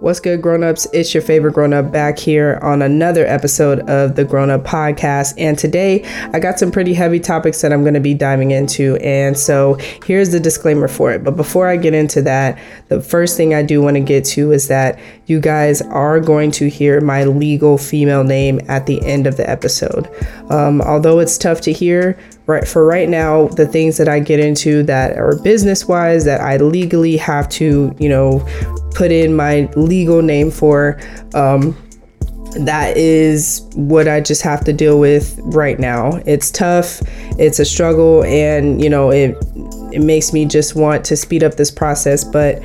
What's good, grown-ups? It's your favorite grown-up back here on another episode of the Grown Up Podcast. And today I got some pretty heavy topics that I'm going to be diving into. And so here's the disclaimer for it. But before I get into that, the first thing I do want to get to is that you guys are going to hear my legal female name at the end of the episode. Um, although it's tough to hear, right for right now, the things that I get into that are business-wise that I legally have to, you know, put in my legal name for. Um, that is what I just have to deal with right now. It's tough, it's a struggle, and you know, it it makes me just want to speed up this process. But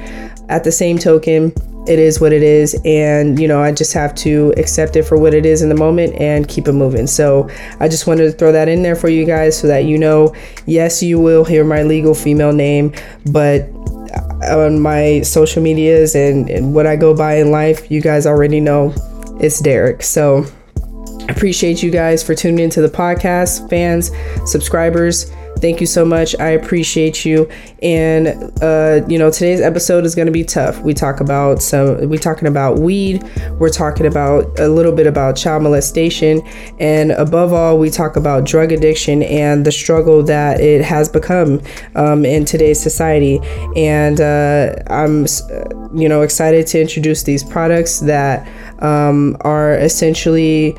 at the same token, it is what it is and you know i just have to accept it for what it is in the moment and keep it moving so i just wanted to throw that in there for you guys so that you know yes you will hear my legal female name but uh, on my social medias and, and what I go by in life, you guys already know it's Derek. So appreciate you guys for tuning into the podcast, fans, subscribers. Thank you so much. I appreciate you. And uh, you know, today's episode is going to be tough. We talk about some. We talking about weed. We're talking about a little bit about child molestation, and above all, we talk about drug addiction and the struggle that it has become um, in today's society. And uh, I'm, you know, excited to introduce these products that um, are essentially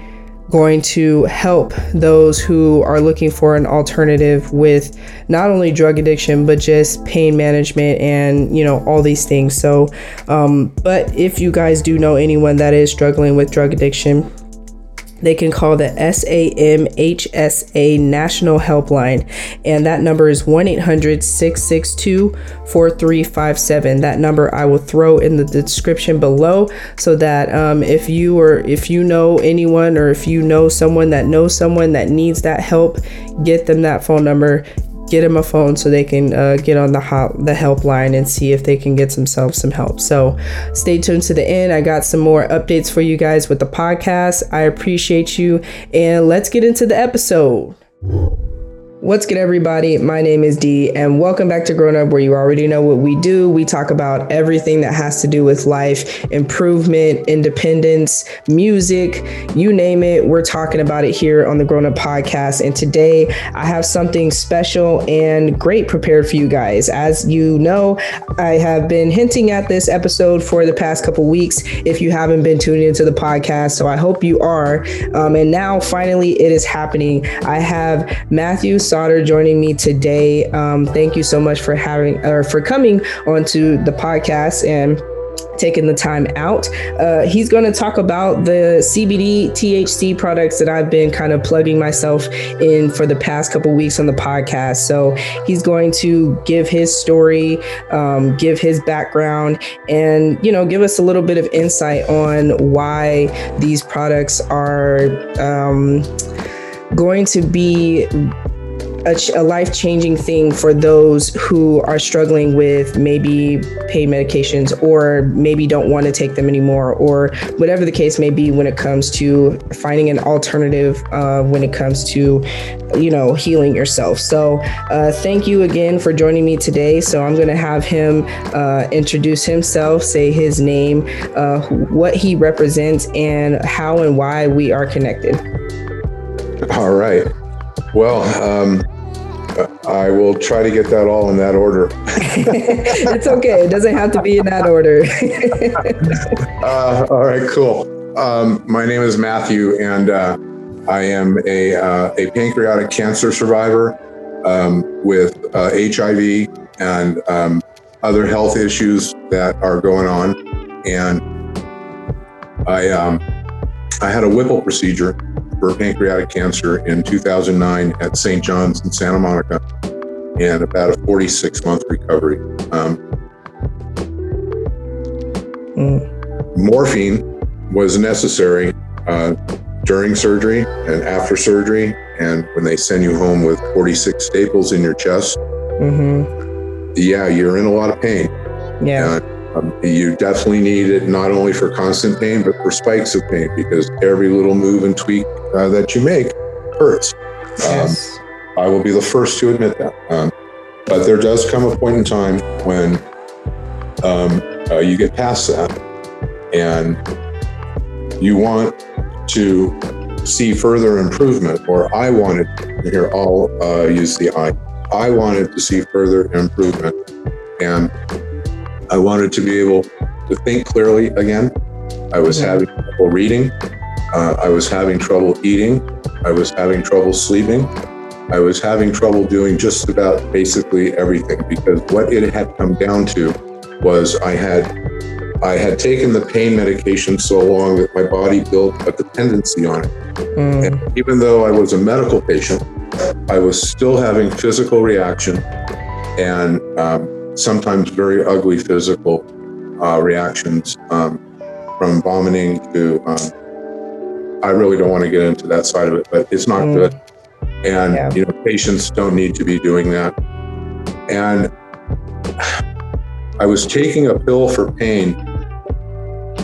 going to help those who are looking for an alternative with not only drug addiction but just pain management and you know all these things. So um, but if you guys do know anyone that is struggling with drug addiction they can call the SAMHSA National Helpline, and that number is 1 800 662 4357. That number I will throw in the description below so that um, if you or if you know anyone or if you know someone that knows someone that needs that help, get them that phone number get them a phone so they can uh, get on the hot, the helpline and see if they can get themselves some help. So stay tuned to the end. I got some more updates for you guys with the podcast. I appreciate you, and let's get into the episode. What's good, everybody? My name is Dee, and welcome back to Grown Up, where you already know what we do. We talk about everything that has to do with life, improvement, independence, music, you name it. We're talking about it here on the Grown Up Podcast. And today I have something special and great prepared for you guys. As you know, I have been hinting at this episode for the past couple weeks if you haven't been tuning into the podcast. So I hope you are. Um, and now finally it is happening. I have Matthew Sauter joining me today. Um, thank you so much for having or for coming onto the podcast and taking the time out. Uh, he's going to talk about the CBD THC products that I've been kind of plugging myself in for the past couple weeks on the podcast. So he's going to give his story, um, give his background, and you know, give us a little bit of insight on why these products are um, going to be a, a life changing thing for those who are struggling with maybe pain medications or maybe don't want to take them anymore or whatever the case may be when it comes to finding an alternative uh, when it comes to you know healing yourself. So uh, thank you again for joining me today. So i'm going to have him uh, introduce himself say his name uh, what he represents and how and why we are connected. All right. Well um, I will try to get that all in that order. it's okay. It doesn't have to be in that order. uh, all right, cool. Um, my name is Matthew, and uh, I am a, uh, a pancreatic cancer survivor um, with HIV uh, and um, other health issues that are going on. And I, um, I had a Whipple procedure for pancreatic cancer in 2009 at St. John's in Santa Monica, and about a 46 month recovery. Um, mm. Morphine was necessary uh, during surgery and after surgery, and when they send you home with 46 staples in your chest. Mm-hmm. Yeah, you're in a lot of pain. Yeah. Um, you definitely need it not only for constant pain, but for spikes of pain because every little move and tweak uh, that you make hurts. Yes. Um, I will be the first to admit that. Um, but there does come a point in time when um, uh, you get past that and you want to see further improvement, or I wanted, here I'll uh, use the I, I wanted to see further improvement. And I wanted to be able to think clearly again. I was having trouble reading. Uh, I was having trouble eating. I was having trouble sleeping. I was having trouble doing just about basically everything because what it had come down to was I had I had taken the pain medication so long that my body built a dependency on it. Mm. And even though I was a medical patient, I was still having physical reaction and um, sometimes very ugly physical uh, reactions um, from vomiting to. Um, I really don't want to get into that side of it, but it's not mm. good. And yeah. you know, patients don't need to be doing that. And I was taking a pill for pain.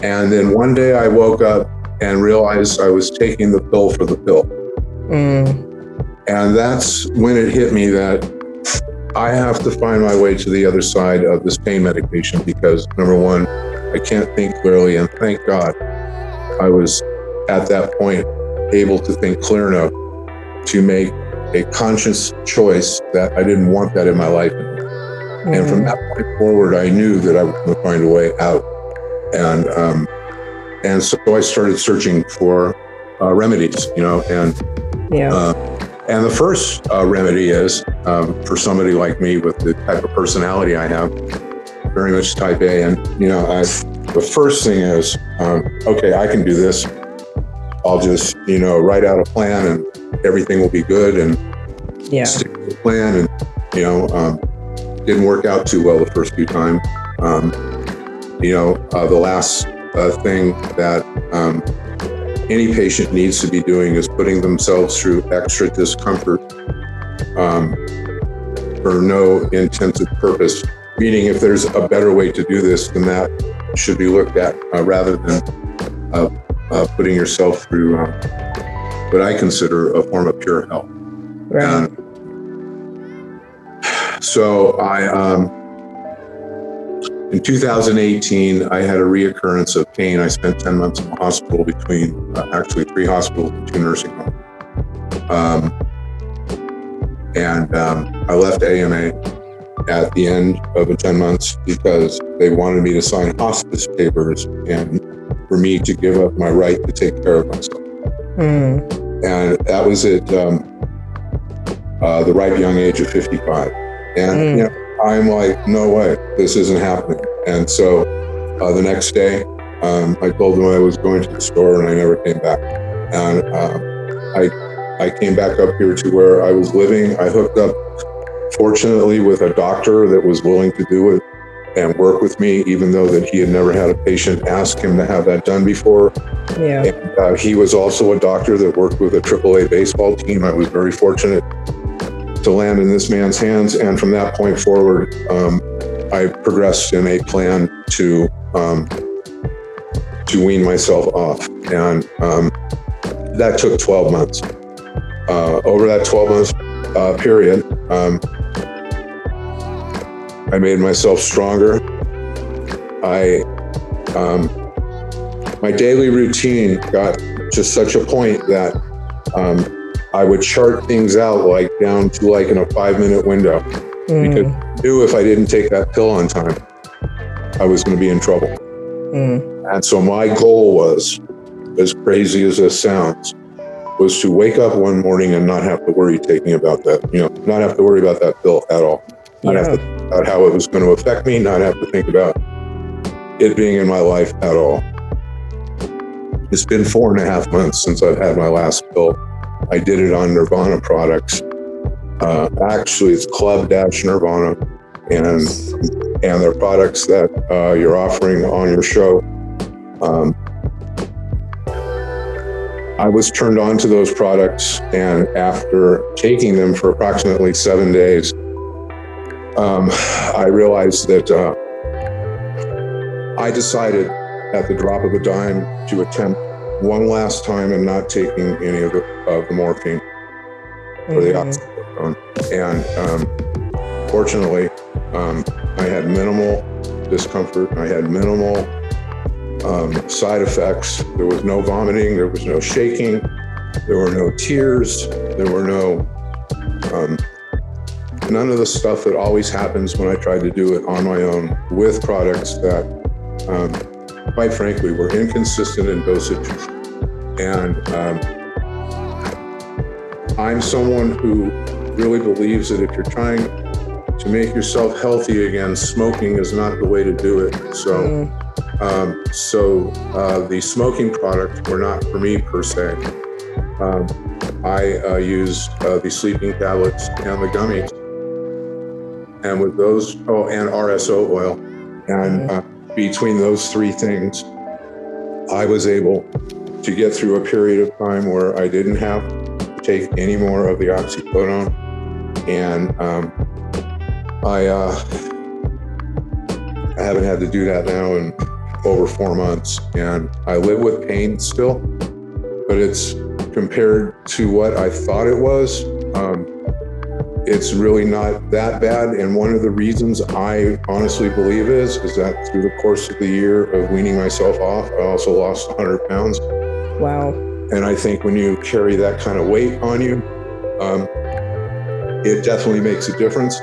And then one day I woke up and realized I was taking the pill for the pill. Mm. And that's when it hit me that I have to find my way to the other side of this pain medication because number one, I can't think clearly. And thank God I was at that point able to think clear enough to make a conscious choice that I didn't want that in my life Mm-hmm. And from mm. that point forward, I knew that I was going to find a way out. And um, and so I started searching for uh, remedies, you know, and yeah. Uh, and the first uh, remedy is um, for somebody like me with the type of personality I have, very much type A. And, you know, I, the first thing is, um, okay, I can do this. I'll just, you know, write out a plan and everything will be good and yeah. stick to the plan. And, you know, um, didn't work out too well the first few times. Um, you know, uh, the last uh, thing that um, any patient needs to be doing is putting themselves through extra discomfort um, for no intensive purpose. Meaning, if there's a better way to do this, then that should be looked at uh, rather than uh, putting yourself through uh, what I consider a form of pure hell. Right. And so I, um, in 2018, I had a reoccurrence of pain. I spent 10 months in the hospital between, uh, actually three hospitals and two nursing homes. Um, and um, I left AMA at the end of the 10 months because they wanted me to sign hospice papers and for me to give up my right to take care of myself. Mm. And that was at um, uh, the ripe young age of 55. And mm. you know, I'm like, no way, this isn't happening. And so uh, the next day, um, I told them I was going to the store, and I never came back. And uh, I I came back up here to where I was living. I hooked up, fortunately, with a doctor that was willing to do it and work with me, even though that he had never had a patient ask him to have that done before. Yeah. And, uh, he was also a doctor that worked with a AAA baseball team. I was very fortunate to land in this man's hands. And from that point forward, um, I progressed in a plan to um, to wean myself off, and um, that took 12 months. Uh, over that 12 months uh, period, um, I made myself stronger. I um, my daily routine got to such a point that um, I would chart things out like down to like in a five minute window mm. because I knew if I didn't take that pill on time, I was going to be in trouble. Mm. And so my goal was, as crazy as this sounds, was to wake up one morning and not have to worry taking about that, you know, not have to worry about that pill at all. Not yeah. have to think about how it was going to affect me, not have to think about it being in my life at all. It's been four and a half months since I've had my last pill. I did it on Nirvana products. Uh, actually, it's Club Dash Nirvana, and and they're products that uh, you're offering on your show. Um, I was turned on to those products, and after taking them for approximately seven days, um, I realized that uh, I decided at the drop of a dime to attempt one last time and not taking any of the, of the morphine mm-hmm. or the oxycodone. And um, fortunately, um, I had minimal discomfort. I had minimal um, side effects. There was no vomiting, there was no shaking, there were no tears, there were no, um, none of the stuff that always happens when I tried to do it on my own with products that, um, quite frankly, were inconsistent in dosage. And um, I'm someone who really believes that if you're trying to make yourself healthy again, smoking is not the way to do it. So, mm. um, so uh, the smoking products were not for me per se. Um, I uh, use uh, the sleeping tablets and the gummies, and with those, oh, and RSO oil, and mm. between those three things, I was able to get through a period of time where I didn't have to take any more of the oxycodone, and um, I uh, I haven't had to do that now in over four months, and I live with pain still, but it's compared to what I thought it was. Um, it's really not that bad. And one of the reasons I honestly believe is is that through the course of the year of weaning myself off, I also lost 100 pounds. Wow. And I think when you carry that kind of weight on you, um, it definitely makes a difference.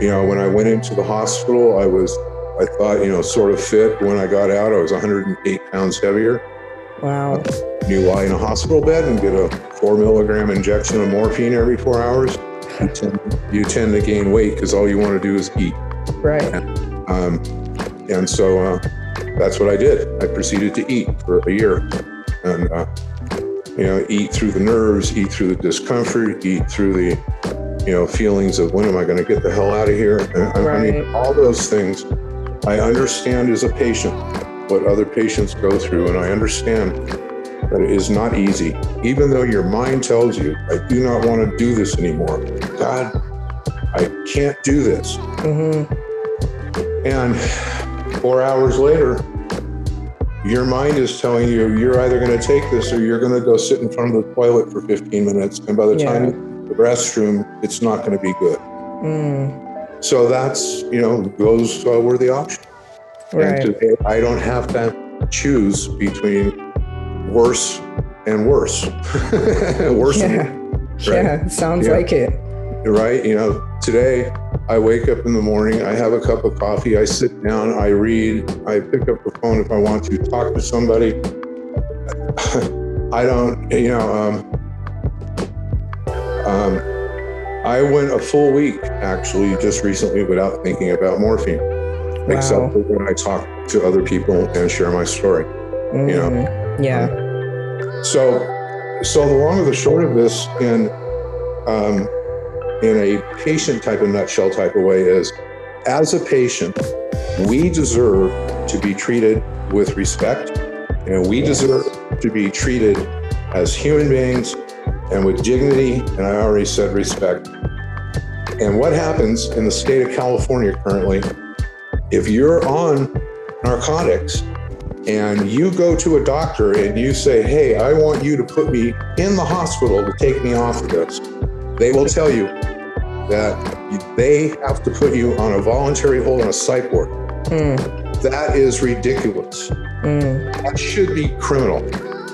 You know, when I went into the hospital, I was, I thought, you know, sort of fit. When I got out, I was 108 pounds heavier. Wow. You lie in a hospital bed and get a four milligram injection of morphine every four hours. You tend, you tend to gain weight because all you want to do is eat. Right. And, um, and so uh, that's what I did. I proceeded to eat for a year, and uh, you know, eat through the nerves, eat through the discomfort, eat through the you know, feelings of when am I going to get the hell out of here? And, right. I mean, all those things. I understand as a patient what other patients go through, and I understand that it is not easy. Even though your mind tells you, I do not want to do this anymore. God, I can't do this. Mm-hmm. And four hours later, your mind is telling you you're either going to take this or you're going to go sit in front of the toilet for 15 minutes. And by the yeah. time the restroom, it's not going to be good. Mm. So that's, you know, those uh, were the options. Right. And today, I don't have to choose between worse and worse. worse. Yeah. right? Yeah, sounds yeah. like it. Right. You know, today I wake up in the morning, I have a cup of coffee, I sit down, I read, I pick up the phone if I want to talk to somebody. I don't, you know, um, um, I went a full week actually just recently without thinking about morphine, wow. except for when I talk to other people and share my story. Mm, you know, mm-hmm. Yeah. So, so the long of the short of this, in um, in a patient type of nutshell type of way, is as a patient, we deserve to be treated with respect, and we deserve to be treated as human beings and with dignity, and I already said respect. And what happens in the state of California currently, if you're on narcotics and you go to a doctor and you say, Hey, I want you to put me in the hospital to take me off of this, they will tell you that they have to put you on a voluntary hold on a psych ward. Mm. That is ridiculous. Mm. That should be criminal.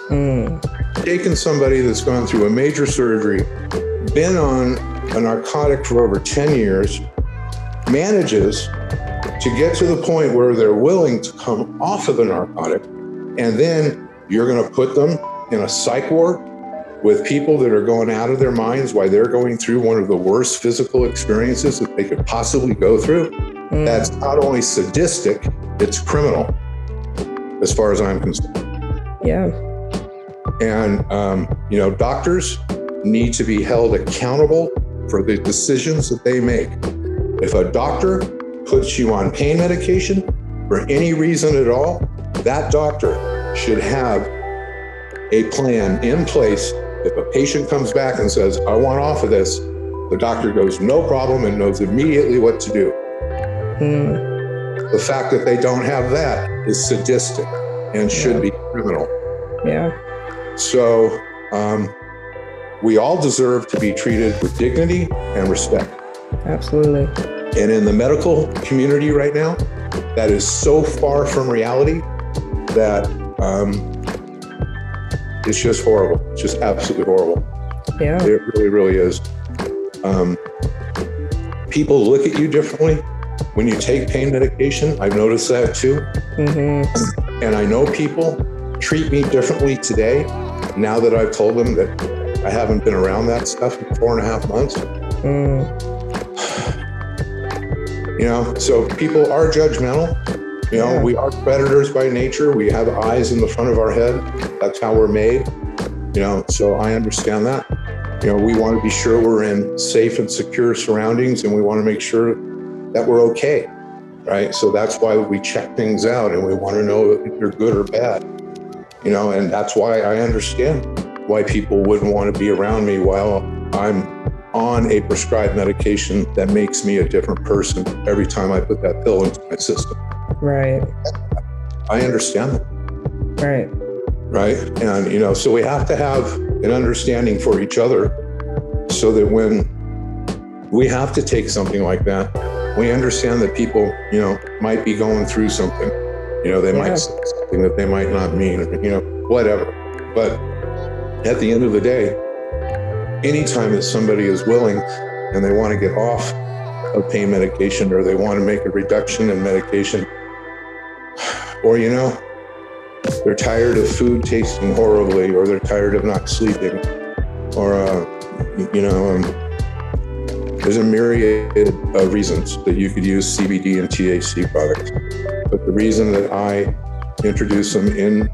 Mm taken somebody that's gone through a major surgery, been on a narcotic for over 10 years, manages to get to the point where they're willing to come off of the narcotic, and then you're going to put them in a psych ward with people that are going out of their minds while they're going through one of the worst physical experiences that they could possibly go through. Mm. That's not only sadistic, it's criminal, as far as I'm concerned. Yeah. And, um, you know, doctors need to be held accountable for the decisions that they make. If a doctor puts you on pain medication for any reason at all, that doctor should have a plan in place. If a patient comes back and says, I want off of this, the doctor goes, no problem, and knows immediately what to do. Mm. The fact that they don't have that is sadistic and should yeah. be criminal. Yeah. So um, we all deserve to be treated with dignity and respect. Absolutely. And in the medical community right now, that is so far from reality that um, it's just horrible. It's just absolutely horrible. Yeah. It really, really is. Um, people look at you differently when you take pain medication. I've noticed that too. Mm-hmm. And I know people treat me differently today now that I've told them that I haven't been around that stuff in four and a half months. Mm. You know, so people are judgmental. You know, Yeah. we are predators by nature. We have eyes in the front of our head. That's how we're made. You know, so I understand that. You know, we want to be sure we're in safe and secure surroundings and we want to make sure that we're okay. Right. So that's why we check things out and we want to know if you're good or bad. You know, and that's why I understand why people wouldn't want to be around me while I'm on a prescribed medication that makes me a different person every time I put that pill into my system. Right. I understand that, Right. right? And, you know, so we have to have an understanding for each other so that when we have to take something like that, we understand that people, you know, might be going through something. You know, they Yeah. might say something that they might not mean, or, you know, whatever. But at the end of the day, anytime that somebody is willing and they want to get off of pain medication or they want to make a reduction in medication, or, you know, they're tired of food tasting horribly or they're tired of not sleeping or, uh, you know, um, there's a myriad of reasons that you could use CBD and THC products. But the reason that I introduced them in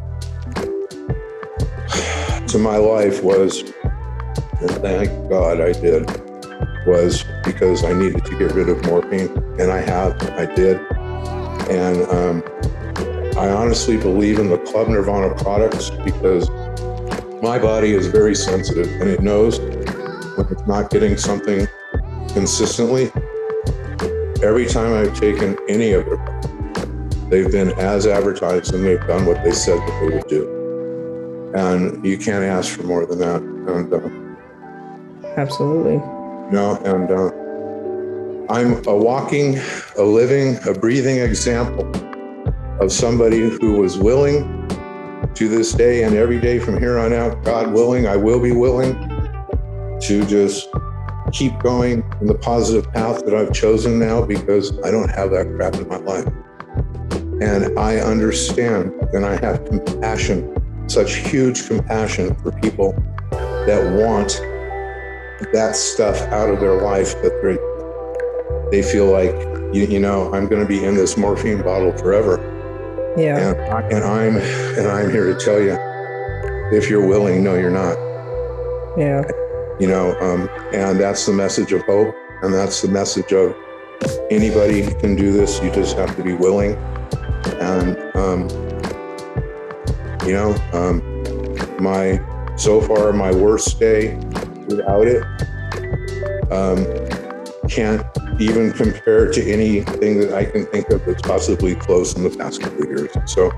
to my life was, and thank God I did, was because I needed to get rid of morphine, and I have, I did, and um, I honestly believe in the Club Nirvana products because my body is very sensitive, and it knows when it's not getting something consistently. Every time I've taken any of it, they've been as advertised and they've done what they said that they would do. And you can't ask for more than that. And, uh, Absolutely. you know, and uh, I'm a walking, a living, a breathing example of somebody who was willing to this day and every day from here on out, God willing, I will be willing to just keep going in the positive path that I've chosen now because I don't have that crap in my life. And I understand and I have compassion, such huge compassion for people that want that stuff out of their life that they they feel like you, you know I'm going to be in this morphine bottle forever Yeah. and, I, and I'm and I'm here to tell you if you're willing no you're not Yeah. you know um, and that's the message of hope and that's the message of anybody can do this you just have to be willing and um, you know um, my so far my worst day without it um, can't even compare to anything that I can think of that's possibly close in the past couple of years. So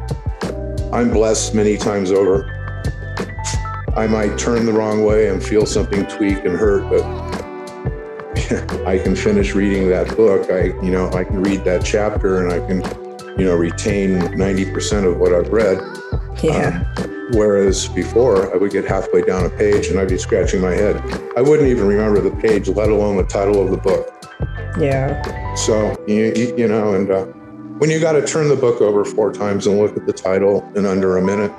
I'm blessed many times over. I might turn the wrong way and feel something tweak and hurt, but I can finish reading that book. I, you know, I can read that chapter and I can, you know, retain 90% of what I've read. Yeah. Whereas before, I would get halfway down a page and I'd be scratching my head. I wouldn't even remember the page, let alone the title of the book. yeah. So, you, you, know, and uh, when you got to turn the book over four times and look at the title in under a minute,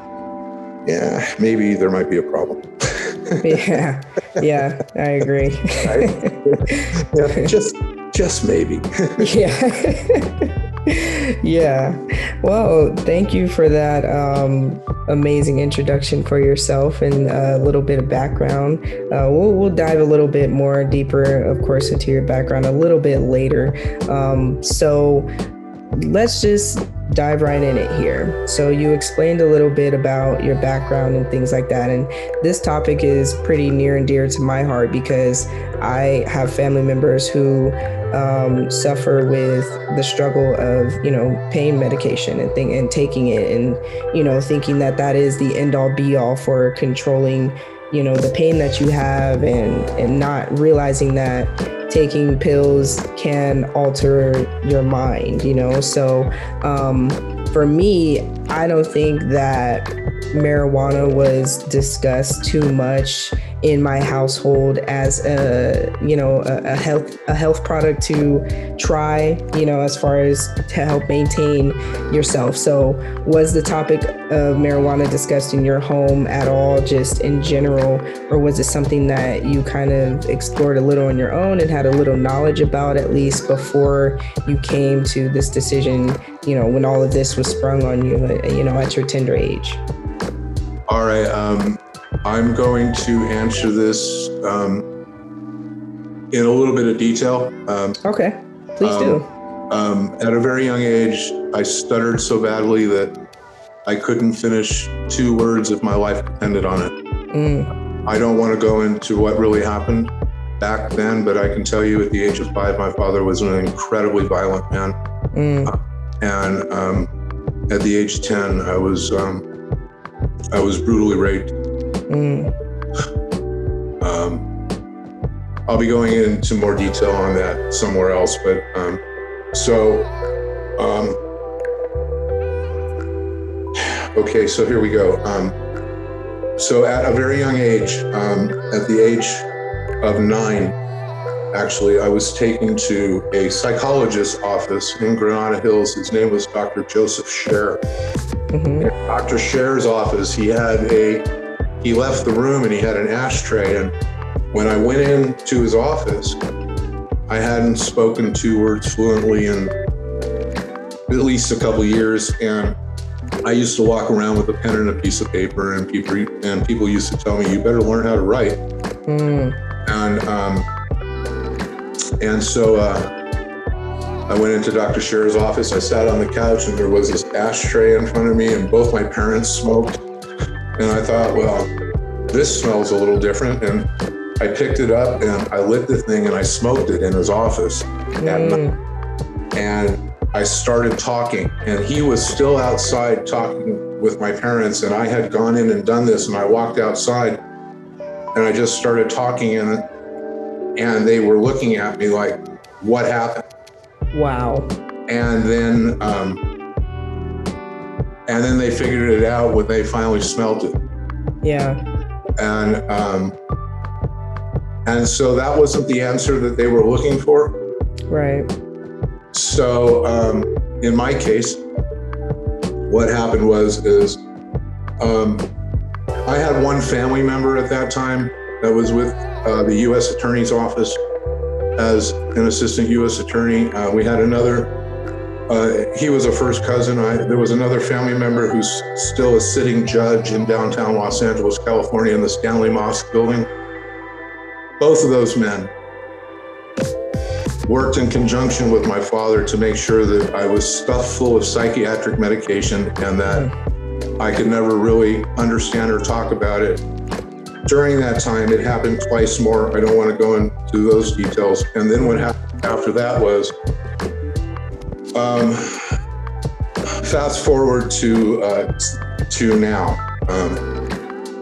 yeah, maybe there might be a problem. Yeah. Yeah. I agree. yeah, just, just maybe. yeah. yeah. Well, thank you for that um, amazing introduction for yourself and a little bit of background. Uh, we'll, we'll dive a little bit more deeper, of course, into your background a little bit later. Um, so let's just dive right in it here. So you explained a little bit about your background and things like that. And this topic is pretty near and dear to my heart because I have family members who um, suffer with the struggle of, you know, pain medication and thing and taking it and, you know, thinking that that is the end all be all for controlling, you know, the pain that you have and, and not realizing that taking pills can alter your mind, you know? So, um, for me, I don't think that marijuana was discussed too much in my household as a you know a, a, health a health product to try you know as far as to help maintain yourself. So was the topic of marijuana discussed in your home at all just in general? Or was it something that you kind of explored a little on your own and had a little knowledge about at least before you came to this decision you know when all of this was sprung on you you know at your tender age? All right um I'm going to answer this um, in a little bit of detail. Um, okay, please um, do. Um, at a very young age, I stuttered so badly that I couldn't finish two words if my life depended on it. Mm. I don't want to go into what really happened back then, but I can tell you at the age of five, my father was an incredibly violent man. Mm. Uh, and um, at the age of 10, I was, um, I was brutally raped Mm. Um, I'll be going into more detail on that somewhere else, but um, so um, okay, so here we go. Um, so at a very young age, um, at the age of nine, actually, I was taken to a psychologist's office in Granada Hills. His name was Dr. Joseph Scher. Mm-hmm. Dr. Scher's office, he had a he left the room and he had an ashtray. And when I went into his office, I hadn't spoken two words fluently in at least a couple years. And I used to walk around with a pen and a piece of paper, and people and people used to tell me, "You better learn how to write." Mm. And um, and so uh, I went into Dr. Scher's office. I sat on the couch, and there was this ashtray in front of me, and both my parents smoked. And I thought, well, this smells a little different. And I picked it up and I lit the thing and I smoked it in his office mm. And I started talking, and he was still outside talking with my parents. And I had gone in and done this, and I walked outside and I just started talking, and, and they were looking at me like, What happened? Wow. And then, um, and then they figured it out when they finally smelt it. Yeah. And um, and so that wasn't the answer that they were looking for. Right. So um, in my case, what happened was is um, I had one family member at that time that was with uh, the U.S. Attorney's Office as an assistant U.S. attorney. Uh, we had another uh, he was a first cousin. I, there was another family member who's still a sitting judge in downtown Los Angeles, California, in the Stanley Mosk building. Both of those men worked in conjunction with my father to make sure that I was stuffed full of psychiatric medication and that I could never really understand or talk about it. During that time, it happened twice more. I don't want to go into those details. And then what happened after that was um, fast forward to uh, to now. Um,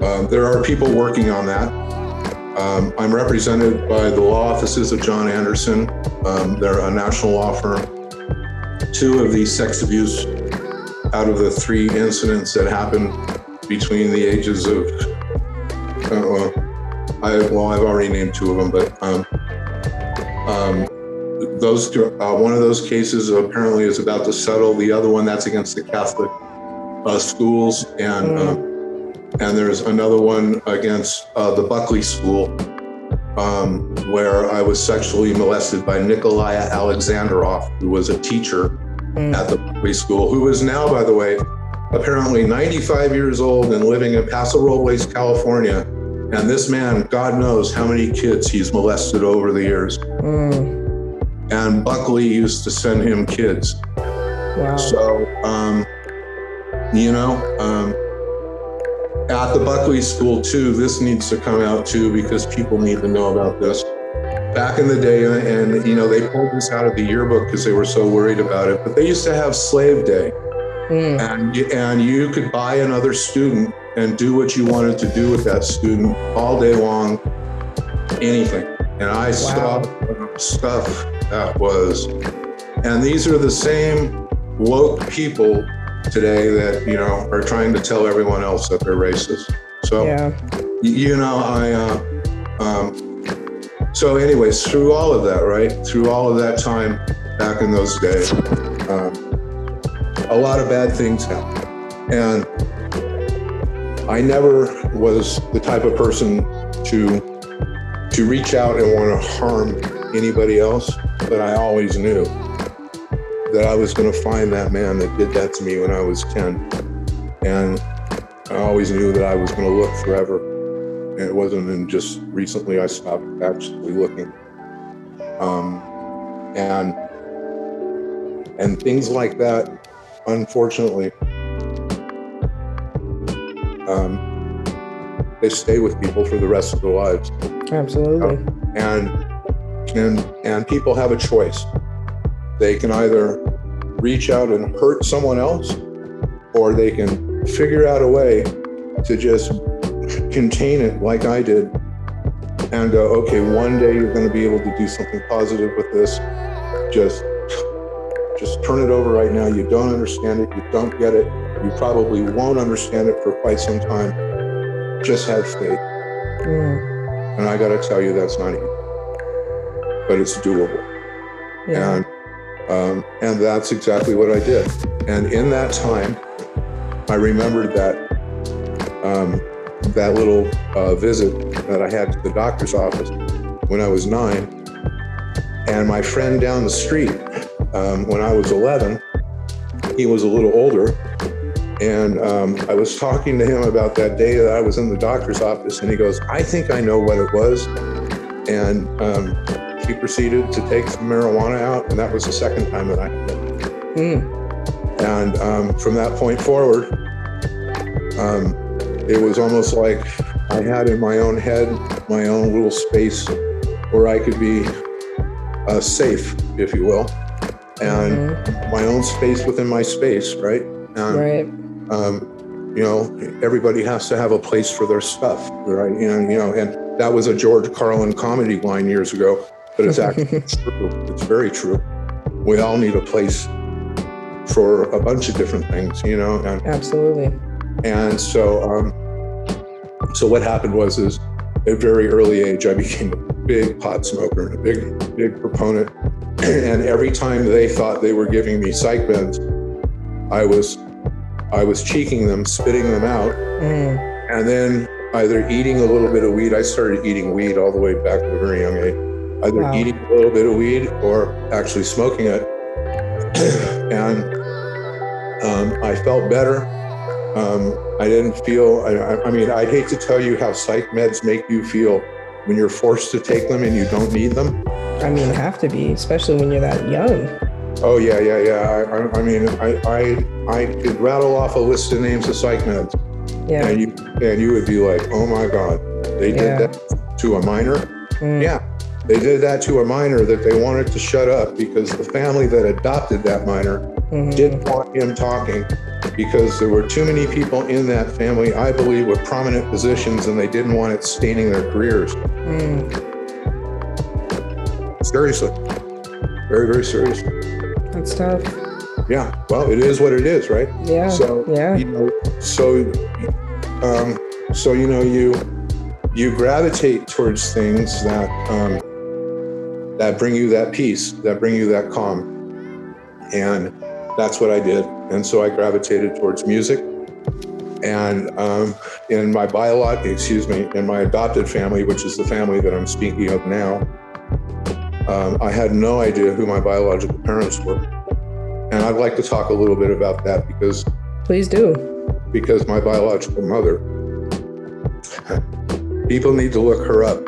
uh, there are people working on that. Um, I'm represented by the law offices of John Anderson. Um, they're a national law firm. Two of these sex abuse out of the three incidents that happened between the ages of, uh, I, well, I've already named two of them, but um, um, those uh, one of those cases apparently is about to settle. The other one that's against the Catholic uh, schools, and mm. um, and there's another one against uh, the Buckley School, um, where I was sexually molested by Nikolaya Alexandrov, who was a teacher mm. at the Buckley School, who is now, by the way, apparently 95 years old and living in Paso Robles, California. And this man, God knows how many kids he's molested over the years. Mm and Buckley used to send him kids. Wow. So, um, you know, um, at the Buckley School too, this needs to come out too because people need to know about this. Back in the day, and you know, they pulled this out of the yearbook because they were so worried about it. But they used to have Slave Day, mm. and and you could buy another student and do what you wanted to do with that student all day long, anything. And I wow. saw stuff that was. And these are the same woke people today that you know are trying to tell everyone else that they're racist. So Yeah. you know, I. Uh, um, so, anyways, through all of that, right? Through all of that time back in those days, um, a lot of bad things happened, and I never was the type of person to to reach out and want to harm anybody else, but I always knew that I was going to find that man that did that to me when I was 10. And I always knew that I was going to look forever. And it wasn't in just recently I stopped actually looking. Um, and and things like that, unfortunately, um, they stay with people for the rest of their lives Absolutely. and and and people have a choice. They can either reach out and hurt someone else or they can figure out a way to just contain it like i did and go okay one day you're going to be able to do something positive with this. Just just turn it over right now. You don't understand it. You don't get it. You probably won't understand it for quite some time. Just have faith. And I got to tell you, that's not easy, but it's doable. Yeah. And um, and that's exactly what I did. And in that time, I remembered that um, that little uh, visit that I had to the doctor's office when I was nine, and my friend down the street um, when I was 11, he was a little older. And um, I was talking to him about that day that I was in the doctor's office, and he goes, I think I know what it was. And um, he proceeded to take some marijuana out, and that was the second time that I had it. Mm. And um, from that point forward, um, it was almost like I had in my own head my own little space where I could be uh, safe, if you will, and my own space within my space, right? And, Right. um, you know, everybody has to have a place for their stuff, right? And you know, and that was a George Carlin comedy line years ago, but it's actually true. It's very true. We all need a place for a bunch of different things, you know, and Absolutely. and so um, so what happened was is at a very early age I became a big pot smoker and a big big proponent, and every time they thought they were giving me psych meds, I was I was cheeking them, spitting them out, Mm. and then either eating a little bit of weed. I started eating weed all the way back at a very young age. Either Wow. eating a little bit of weed or actually smoking it, and um, I felt better. Um, I didn't feel. I, I- I mean, I'd hate to tell you how psych meds make you feel when you're forced to take them and you don't need them. I mean, have to be, especially when you're that young. Oh yeah, yeah, yeah. I, I, I mean, I, I, I could rattle off a list of names of psych meds, Yeah. and you, and you would be like, oh my god, they did Yeah. that to a minor. Mm. Yeah, they did that to a minor that they wanted to shut up because the family that adopted that minor Mhm. didn't want him talking because there were too many people in that family, I believe, with prominent positions, and they didn't want it staining their careers. Mm. Seriously, very, very seriously. That's tough. Yeah. Well, it is what it is, right? Yeah. So yeah. you know, so um, so you know you you gravitate towards things that um, that bring you that peace, that bring you that calm, and that's what I did. And so I gravitated towards music. And um, in my biological, excuse me, in my adopted family, which is the family that I'm speaking of now, um, I had no idea who my biological parents were. And I'd like to talk a little bit about that because Please do. because my biological mother. People need to look her up.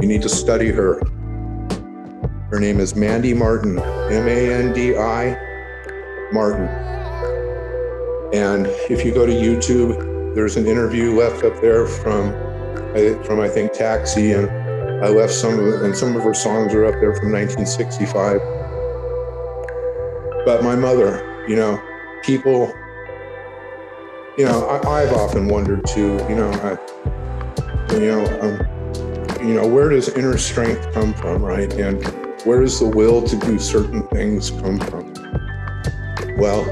You need to study her. Her name is Mandi Martin, M A N D I Martin. And if you go to YouTube, there's an interview left up there from I- from I think Taxi, and I left some of and some of her songs are up there from 1965. But my mother, you know, people you know, I, I've often wondered too. You know, I, you know, um, you know, where does inner strength come from, right? And where does the will to do certain things come from? Well,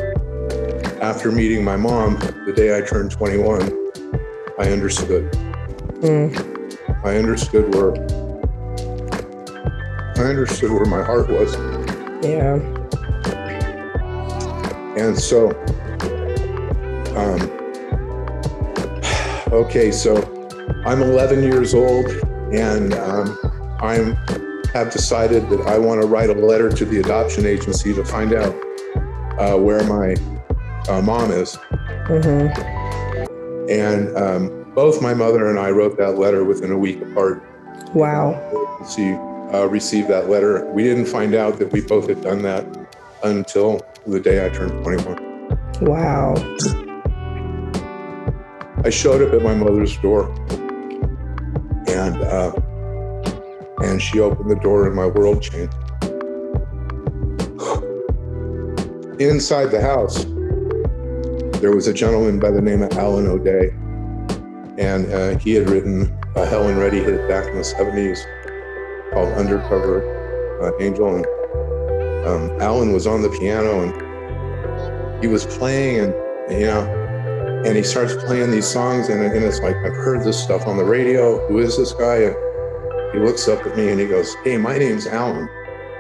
after meeting my mom the day I turned 21, I understood. Mm. I understood where I understood where my heart was. Yeah. And so, um, okay, so I'm 11 years old, and um, I'm have decided that I want to write a letter to the adoption agency to find out uh, where my uh, mom is. Mm-hmm. And um, both my mother and I wrote that letter within a week apart. Wow. She uh, received that letter. We didn't find out that we both had done that until the day I turned 21. Wow. I showed up at my mother's door, and uh, and she opened the door, and my world changed. Inside the house, there was a gentleman by the name of Alan O'Day, and uh, he had written a Helen Reddy hit back in the 70s called Undercover uh, Angel. And um, Alan was on the piano and he was playing, and you know, and he starts playing these songs, and, and it's like, I've heard this stuff on the radio. Who is this guy? He looks up at me and he goes, Hey, my name's Alan.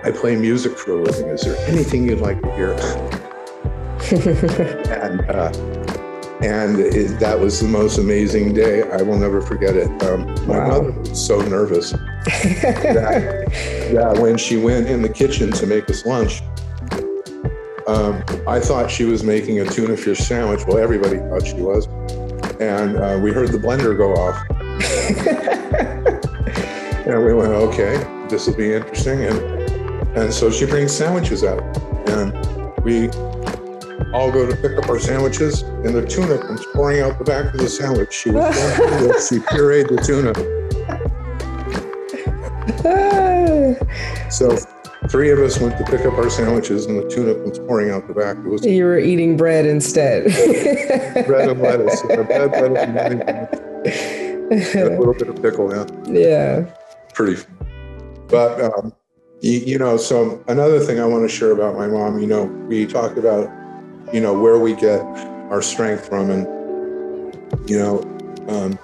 I play music for a living. Is there anything you'd like to hear? and uh, and it, that was the most amazing day. I will never forget it. Um, my Wow. mother was so nervous that, that when she went in the kitchen to make us lunch, um, I thought she was making a tuna fish sandwich. Well, everybody thought she was. And uh, we heard the blender go off. and we went, okay, this will be interesting. And, and so she brings sandwiches out. And we all go to pick up our sandwiches, and the tuna comes pouring out the back of the sandwich. She was she pureed the tuna. So three of us went to pick up our sandwiches, and the tuna comes pouring out the back. It was you were eating bread instead. bread and lettuce. Bread, lettuce, and. And a little bit of pickle. Yeah, yeah. Pretty. But um, you, you know, so another thing I want to share about my mom. You know, we talked about you know where we get our strength from, and you know, um,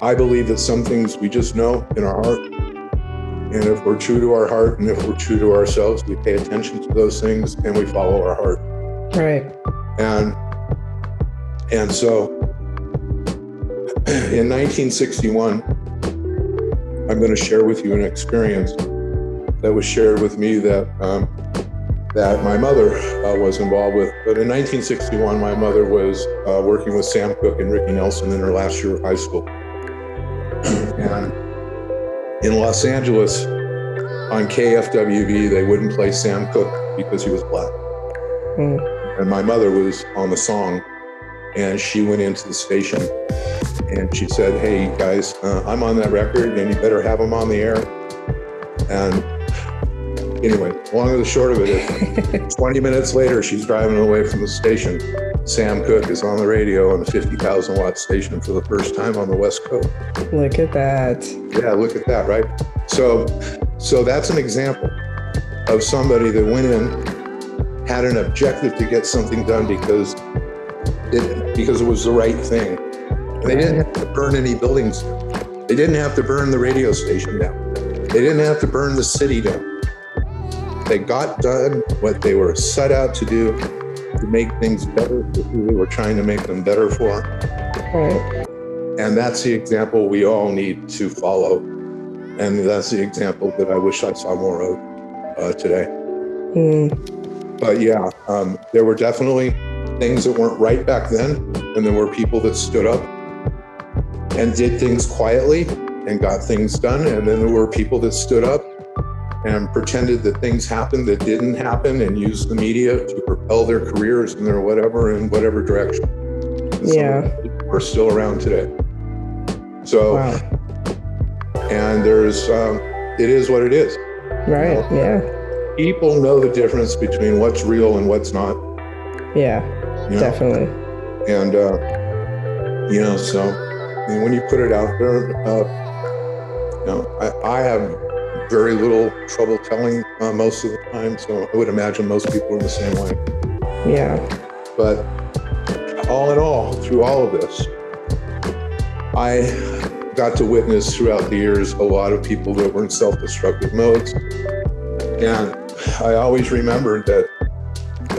I believe that some things we just know in our heart. And if we're true to our heart and if we're true to ourselves, we pay attention to those things and we follow our heart. Right. And and so in 1961, I'm going to share with you an experience that was shared with me that um, that my mother uh, was involved with. But in 1961, my mother was uh, working with Sam Cooke and Ricky Nelson in her last year of high school. and in Los Angeles, on KFWB they wouldn't play Sam Cooke because he was black Mm. and my mother was on the song and she went into the station and she said hey guys uh, i'm on that record and you better have them on the air and anyway long and the short of it is 20 minutes later she's driving away from the station sam Cooke is on the radio on the 50000 watt station for the first time on the west coast Look at that. yeah look at that right so so that's an example of somebody that went in had an objective to get something done because it because it was the right thing. They didn't have to burn any buildings. down. They didn't have to burn the radio station down. They didn't have to burn the city down. They got done what they were set out to do to make things better for who they were trying to make them better for. Right. And that's the example we all need to follow. And that's the example that I wish I saw more of uh, today. Mm. But yeah, um, there were definitely things that weren't right back then. And there were people that stood up and did things quietly and got things done. And then there were people that stood up and pretended that things happened that didn't happen and used the media to propel their careers and their whatever in whatever direction. And Yeah. of those people are still around today. So, Wow. and there's, um, it is what it is. Right. Yeah. People know the difference between what's real and what's not. Yeah. You know? Definitely. And, uh, you know, so mean, when you put it out there, uh, you know, I, I have very little trouble telling uh, most of the time. So I would imagine most people are the same way. Yeah. But all in all, through all of this, I got to witness throughout the years a lot of people that were in self destructive modes. And I always remembered that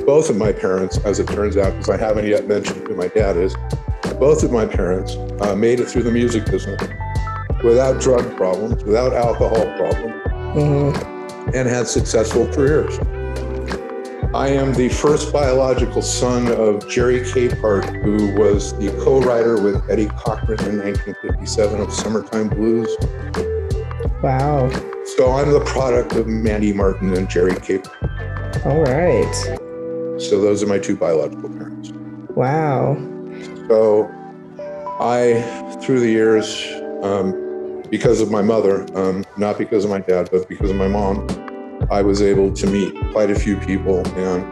both of my parents, as it turns out, because I haven't yet mentioned who my dad is, both of my parents uh, made it through the music business without drug problems, without alcohol problems, mm-hmm. and had successful careers. I am the first biological son of Jerry Capehart, who was the co writer with Eddie Cochran in 1957 of Summertime Blues. Wow. So I'm the product of Mandi Martin and Jerry Capehart. All right. So those are my two biological parents. Wow. So I, through the years, um, because of my mother, um, not because of my dad, but because of my mom, I was able to meet quite a few people and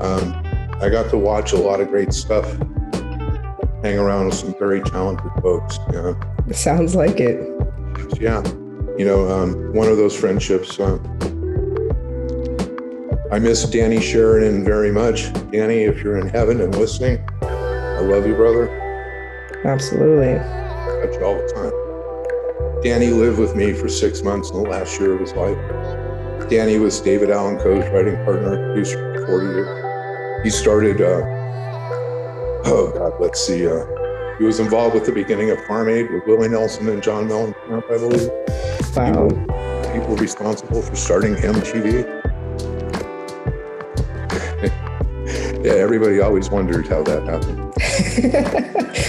um, I got to watch a lot of great stuff, hang around with some very talented folks. Yeah. Sounds like it. Yeah. You know, um, one of those friendships, uh, I miss Danny Sheridan very much. Danny, if you're in heaven and listening, love you, brother. Absolutely. I touch you all the time. Danny lived with me for six months in the last year of his life. Danny was David Allan Coe's writing partner, producer for 40 years. He started, uh, oh God, let's see. Uh, he was involved with the beginning of Farm Aid with Willie Nelson and John Mellencamp, I believe. Wow. People, people responsible for starting MTV. Yeah, everybody always wondered how that happened.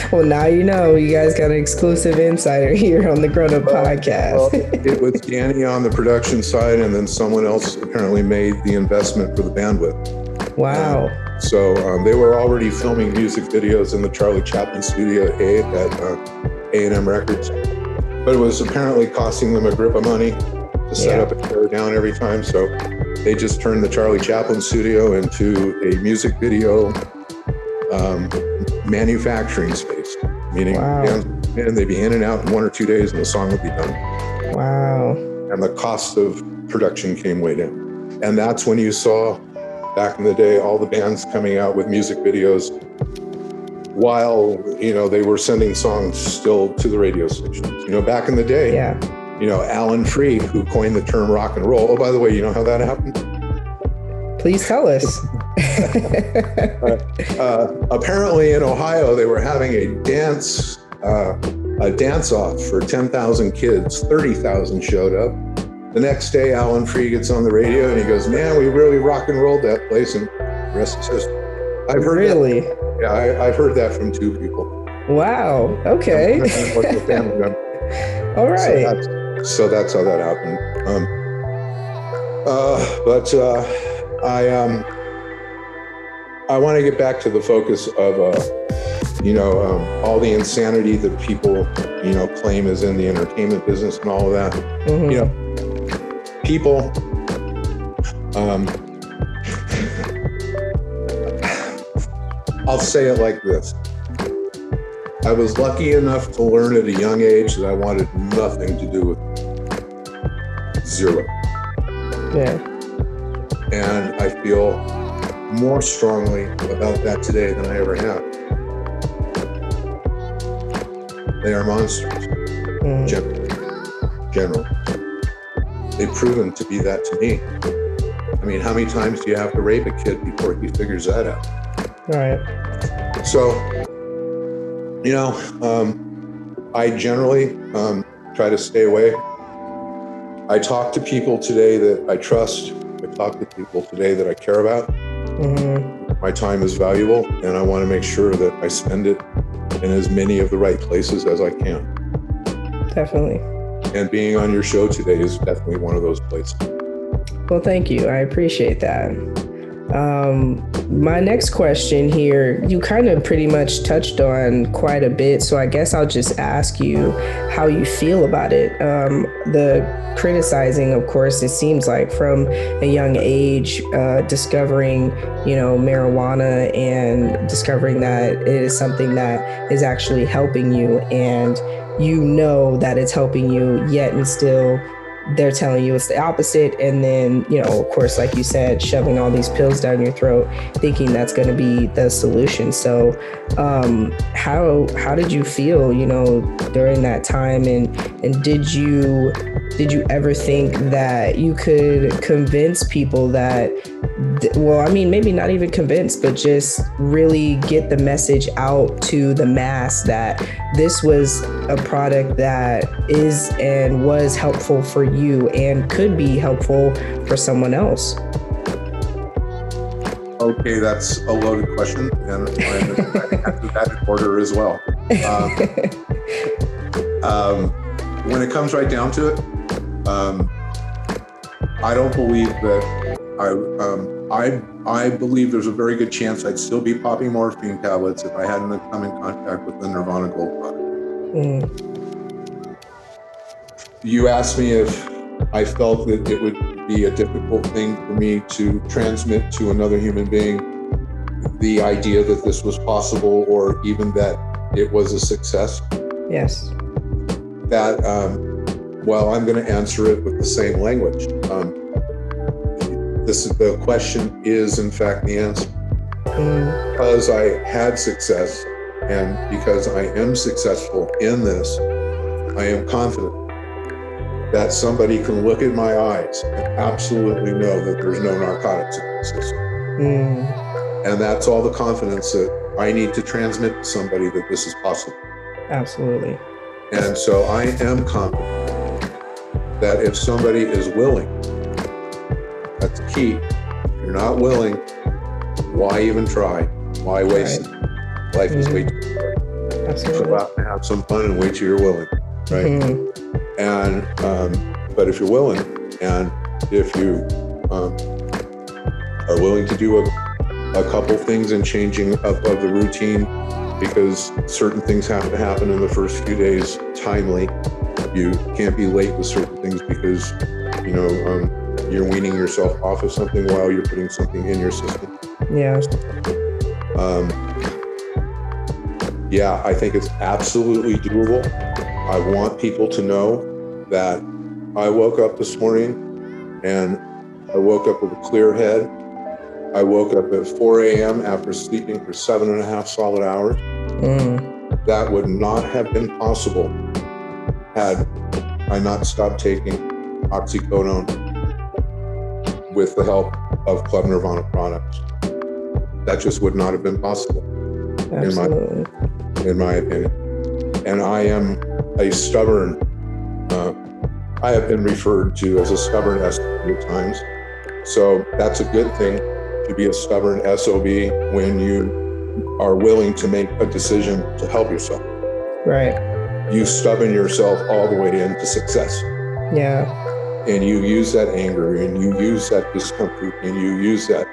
well, now you know. You guys got an exclusive insider here on the Grown Up well, Podcast. well, it was Danny on the production side, and then someone else apparently made the investment for the bandwidth. Wow. Um, so um, they were already filming music videos in the Charlie Chaplin studio A at uh, A&M Records, but it was apparently costing them a grip of money to set yeah. up and tear down every time. So they just turned the Charlie Chaplin studio into a music video um, manufacturing space, meaning wow. and they'd be in and out in one or two days and the song would be done. Wow. And the cost of production came way down. And that's when you saw back in the day all the bands coming out with music videos while, you know, they were sending songs still to the radio stations. You know, back in the day, yeah. You know, Alan Freed, who coined the term rock and roll. Oh, by the way, you know how that happened? Please tell us. uh, apparently, in Ohio, they were having a dance uh, a dance off for 10,000 kids. 30,000 showed up. The next day, Alan Freed gets on the radio and he goes, "Man, we really rock and rolled that place." And the rest is history. I've heard really. That, yeah, I, have heard that from two people. Wow. Okay. All right. So so that's how that happened. Um, uh, but uh, I um, I want to get back to the focus of uh, you know um, all the insanity that people you know claim is in the entertainment business and all of that. Mm-hmm. You know, people. Um, I'll say it like this. I was lucky enough to learn at a young age that I wanted nothing to do with zero. Yeah. And I feel more strongly about that today than I ever have. They are monsters, mm. generally. general. They've proven to be that to me. I mean, how many times do you have to rape a kid before he figures that out? Right. So, you know, um, I generally um, try to stay away. I talk to people today that I trust I talk to people today that I care about. Mm-hmm. My time is valuable, and I want to make sure that I spend it in as many of the right places as I can. Definitely. And being on your show today is definitely one of those places. Well, thank you. I appreciate that. Um, my next question here, you kind of pretty much touched on quite a bit, so I guess I'll just ask you how you feel about it. Um, the criticizing, of course, it seems like from a young age, uh, discovering, you know, marijuana and discovering that it is something that is actually helping you, and you know that it's helping you, yet and still they're telling you it's the opposite. And then you know of course like you said shoving all these pills down your throat thinking that's going to be the solution. So um, how how did you feel you know during that time? And and did you did you ever think that you could convince people that well i mean maybe not even convince but just really get the message out to the mass that this was a product that is and was helpful for you and could be helpful for someone else okay that's a loaded question and i answer that in order as well um, um, when it comes right down to it um, I don't believe that I, um, I, I believe there's a very good chance I'd still be popping morphine tablets if I hadn't come in contact with the Nirvana Gold product. Mm. You asked me if I felt that it would be a difficult thing for me to transmit to another human being the idea that this was possible or even that it was a success. Yes. That um, well, I'm going to answer it with the same language. Um, this is the question is in fact the answer. Mm. Because I had success and because I am successful in this, I am confident that somebody can look in my eyes and absolutely know that there's no narcotics in the system. Mm. And that's all the confidence that I need to transmit to somebody that this is possible. Absolutely. And so I am confident that if somebody is willing, that's key. If you're not willing, why even try? Why waste right. it? Life mm-hmm. is way too short. Absolutely. Go out and have some fun and wait till you're willing, right? Mm-hmm. And um, but if you're willing, and if you um, are willing to do a, a couple things and changing up of the routine because certain things have to happen in the first few days timely you can't be late with certain things because you know um, you're weaning yourself off of something while you're putting something in your system. Yeah. Um, yeah, I think it's absolutely doable. I want people to know that I woke up this morning and I woke up with a clear head. I woke up at 4 a.m. after sleeping for seven and a half solid hours. Mm. That would not have been possible had I not stopped taking oxycodone with the help of Club Nirvana products. That just would not have been possible, Absolutely. in my in my opinion. And I am a stubborn. Uh, I have been referred to as a stubborn SOB at times, so that's a good thing to be a stubborn SOB when you are willing to make a decision to help yourself. Right you stubborn yourself all the way into success. Yeah. And you use that anger and you use that discomfort and you use that,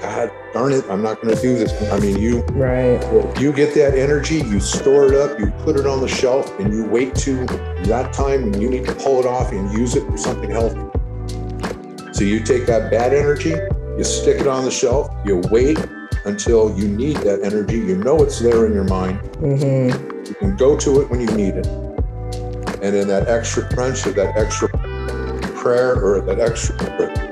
God darn it, I'm not going to do this. I mean, you, right. You get that energy, you store it up, you put it on the shelf, and you wait to that time when you need to pull it off and use it for something healthy. So you take that bad energy, you stick it on the shelf, you wait until you need that energy. You know it's there in your mind. Mm-hmm you can go to it when you need it. And in that extra crunch or that extra prayer or that extra,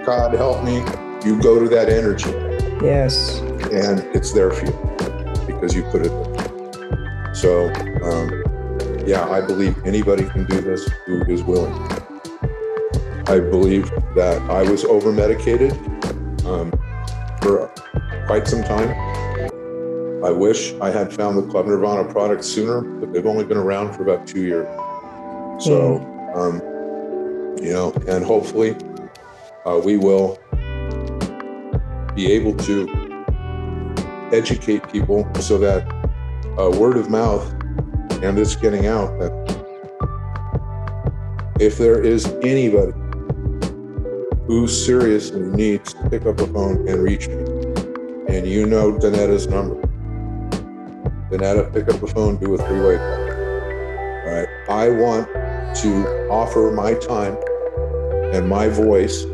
God help me, you go to that energy. Yes. And it's there for you because you put it there. So, um, yeah, I believe anybody can do this who is willing. I believe that I was over medicated um, for quite some time I wish I had found the Club Nirvana product sooner, but they've only been around for about two years. So, mm. um, you know, and hopefully uh, we will be able to educate people so that uh, word of mouth and it's getting out that if there is anybody who seriously needs to pick up a phone and reach me, and you know Danetta's number, up, pick up the phone, do a three-way call. All right. I want to offer my time and my voice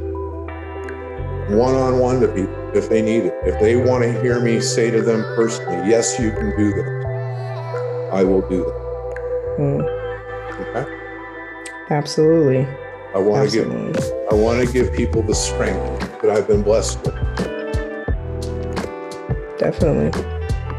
one-on-one to people if they need it. If they want to hear me say to them personally, yes, you can do this, I will do that. Mm. Okay. Absolutely. I want to give I want to give people the strength that I've been blessed with. Definitely.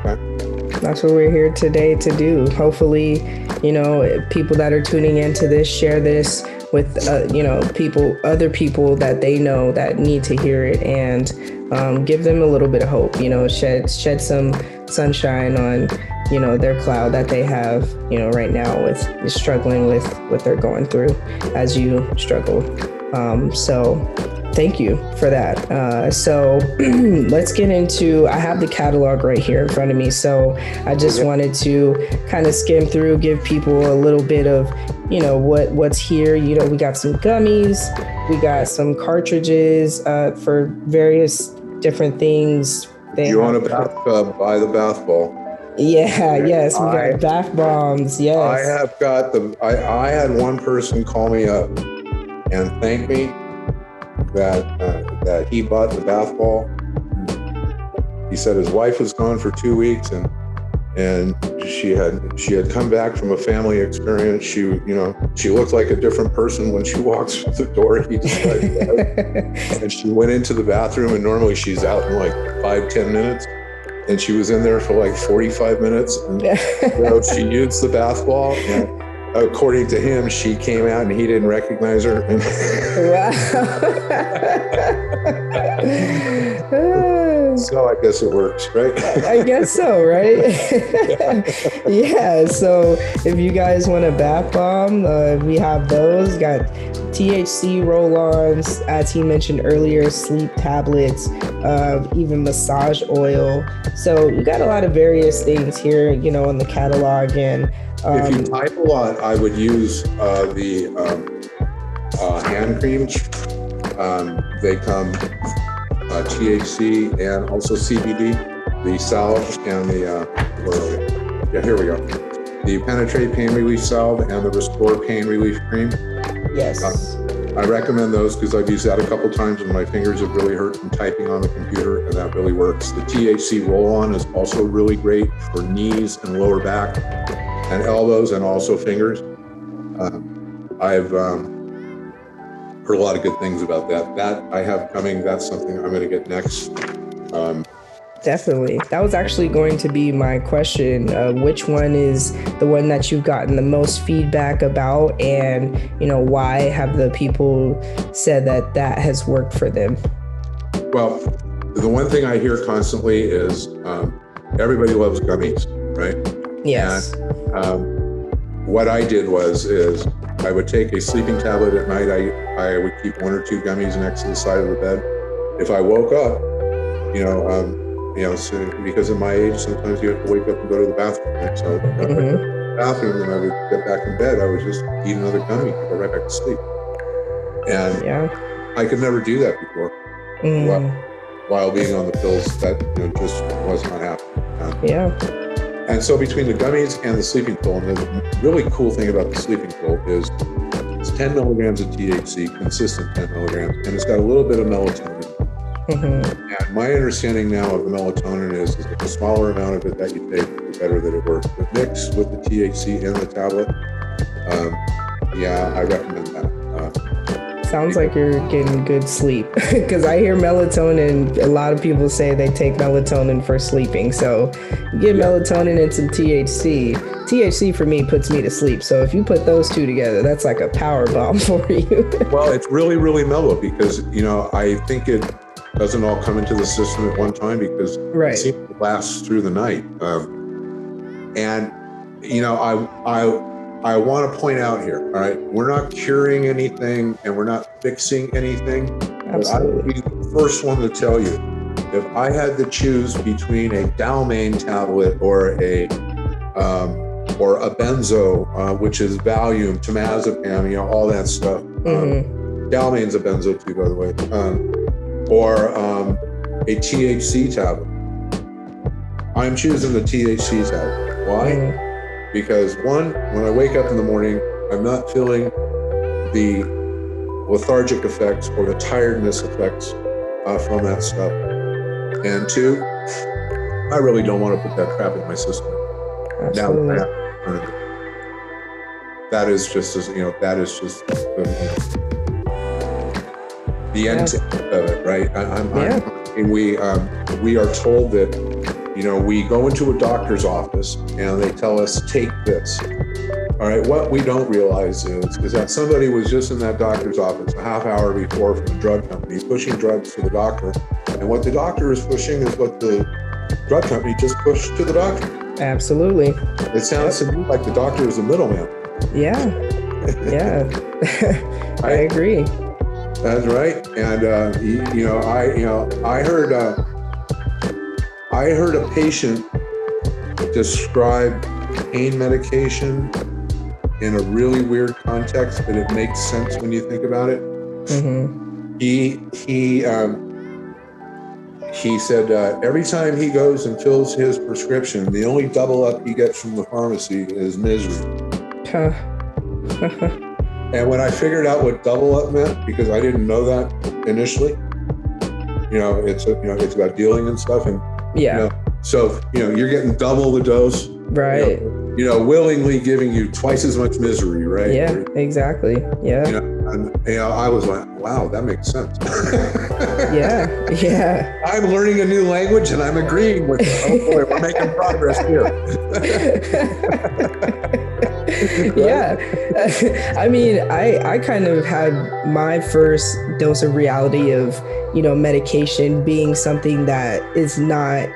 Okay. That's what we're here today to do. Hopefully, you know, people that are tuning into this share this with uh, you know people other people that they know that need to hear it and um, give them a little bit of hope you know shed shed some sunshine on you know their cloud that they have you know right now with struggling with what they're going through as you struggle. Um, so thank you for that uh, so let's get into i have the catalog right here in front of me so i just okay. wanted to kind of skim through give people a little bit of you know what what's here you know we got some gummies we got some cartridges uh, for various different things they you want a bathtub buy the bath ball yeah, yes, we got I, bath bombs. Yes. I have got the I, I had one person call me up and thank me that uh, that he bought the bath ball. He said his wife was gone for two weeks and and she had she had come back from a family experience. She you know she looked like a different person when she walks through the door. and she went into the bathroom and normally she's out in like five ten minutes and she was in there for like 45 minutes. And you know, she used the bath ball. And according to him, she came out and he didn't recognize her. Wow. so I guess it works, right? I guess so, right? yeah. So if you guys want a bath bomb, uh, we have those. Got THC roll-ons, as he mentioned earlier, sleep tablets, uh, even massage oil. So you got a lot of various things here, you know, in the catalog. And if you um, type a lot, I would use uh, the um, uh, hand creams. Um, they come uh, THC and also CBD, the salve and the, uh, yeah, here we go. The Penetrate Pain Relief Salve and the Restore Pain Relief Cream. Yes. Uh, I recommend those because I've used that a couple times and my fingers have really hurt from typing on the computer, and that really works. The THC roll on is also really great for knees and lower back and elbows and also fingers. Um, I've um, heard a lot of good things about that. That I have coming. That's something I'm going to get next. Um, Definitely. That was actually going to be my question. Uh, which one is the one that you've gotten the most feedback about, and you know why have the people said that that has worked for them? Well, the one thing I hear constantly is um, everybody loves gummies, right? Yes. And, um, what I did was is I would take a sleeping tablet at night. I I would keep one or two gummies next to the side of the bed. If I woke up, you know, um, you know, so because of my age, sometimes you have to wake up and go to the bathroom. Right? So mm-hmm. I went to the bathroom and I would get back in bed. I would just eat another gummy, go right back to sleep. And yeah. I could never do that before. Mm. While, while, being on the pills, that you know, just was not happening. Um, yeah. And so between the gummies and the sleeping pill, and the really cool thing about the sleeping pill is it's 10 milligrams of THC, consistent 10 milligrams, and it's got a little bit of melatonin Mm-hmm. And my understanding now of the melatonin is, is that the smaller amount of it that you take, the better that it works. But mixed with the THC in the tablet, um, yeah, I recommend Sounds like you're getting good sleep because I hear melatonin. A lot of people say they take melatonin for sleeping. So get yeah. melatonin and some THC. THC for me puts me to sleep. So if you put those two together, that's like a power bomb for you. well, it's really, really mellow because, you know, I think it doesn't all come into the system at one time because right. it seems to last through the night. Um, and you know, I I I want to point out here. All right, we're not curing anything and we're not fixing anything. Absolutely. I would be the first one to tell you if I had to choose between a Dalmane tablet or a um, or a benzo, uh, which is Valium, temazepam, you know, all that stuff. Um, mm-hmm. Um, Dalmane's a benzo too, by the way. Um, or um, a THC tablet. I'm choosing the THC tablet. Why? Mm. Because one, when I wake up in the morning, I'm not feeling the lethargic effects or the tiredness effects uh, from that stuff. And two, I really don't want to put that crap in my system. Absolutely. Now, that is just as you know, that is just know, the end yeah. of it, right? I, I'm, yeah. I'm, we um, we are told that you know we go into a doctor's office and they tell us take this. All right, what we don't realize is is that somebody was just in that doctor's office a half hour before from the drug company pushing drugs to the doctor, and what the doctor is pushing is what the drug company just pushed to the doctor. Absolutely. It sounds to me like the doctor is the middleman. Yeah. Yeah. I agree. That's right. And uh, you, you, know, I you know I heard uh, I heard a patient describe pain medication in a really weird context, but it makes sense when you think about it. Mm-hmm. He he um, he said uh, every time he goes and fills his prescription, the only double up he gets from the pharmacy is misery. And when I figured out what double up meant, because I didn't know that initially, you know, it's you know it's about dealing and stuff, and yeah. You know, so you know you're getting double the dose, right? You know, you know, willingly giving you twice as much misery, right? Yeah, exactly. Yeah. You know, and you know, I was like, wow, that makes sense. yeah, yeah. I'm learning a new language and I'm agreeing with it. Oh boy, we're making progress here. yeah. I mean, I I kind of had my first dose of reality of, you know, medication being something that is not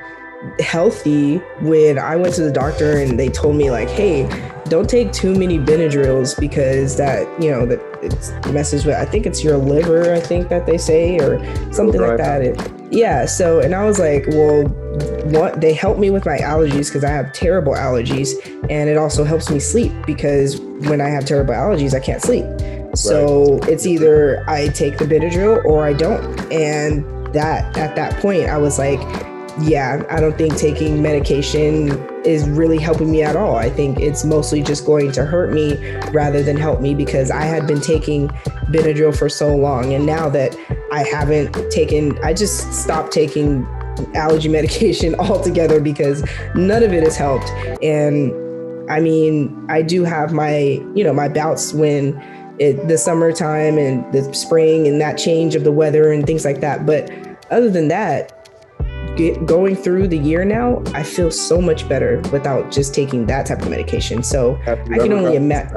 healthy when I went to the doctor and they told me like, hey, don't take too many Benadryls because that, you know, that it messes with I think it's your liver, I think that they say, or something right. like that. It, yeah. So and I was like, well, what they help me with my allergies because I have terrible allergies and it also helps me sleep because when I have terrible allergies, I can't sleep. So right. it's either I take the Benadryl or I don't. And that at that point I was like, yeah, I don't think taking medication is really helping me at all. I think it's mostly just going to hurt me rather than help me because I had been taking Benadryl for so long. And now that I haven't taken, I just stopped taking allergy medication altogether because none of it has helped. And I mean, I do have my, you know, my bouts when it, the summertime and the spring and that change of the weather and things like that. But other than that, get, going through the year now, I feel so much better without just taking that type of medication. So I can only imagine.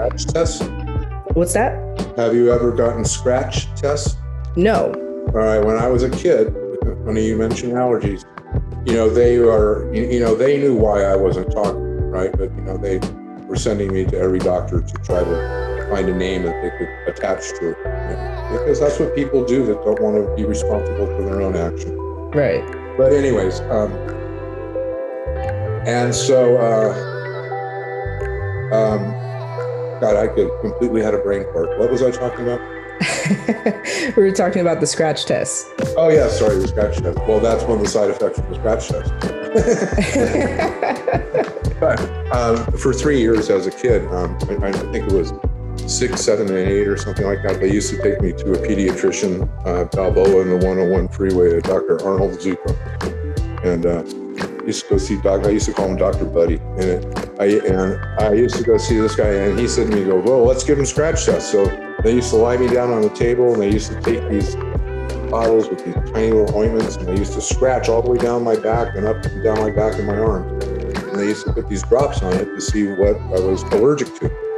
What's that? Have you ever gotten scratch tests? No. All right. When I was a kid, funny you mentioned allergies. You know, they are. You know, they knew why I wasn't talking, right? But you know, they were sending me to every doctor to try to find a name that they could attach to it. You know, because that's what people do that don't want to be responsible for their own action. Right. But anyways, um, and so, uh, um, God, I could completely had a brain fart. What was I talking about? we were talking about the scratch test. Oh yeah, sorry, the scratch test. Well, that's one of the side effects of the scratch test. but um, for three years as a kid, um, I, I, think it was six, seven, and eight or something like that. They used to take me to a pediatrician, uh, Balboa in the 101 freeway, Dr. Arnold Zupa. And uh, used to go see Doc. I used to call him Dr. Buddy. And, it, I, and I used to go see this guy, and he said to me, "Go, well, let's give him scratch tests." So they used to lie me down on the table, and they used to take these bottles with these tiny little ointments, and they used to scratch all the way down my back and up and down my back and my arm. And they used to put these drops on it to see what I was allergic to.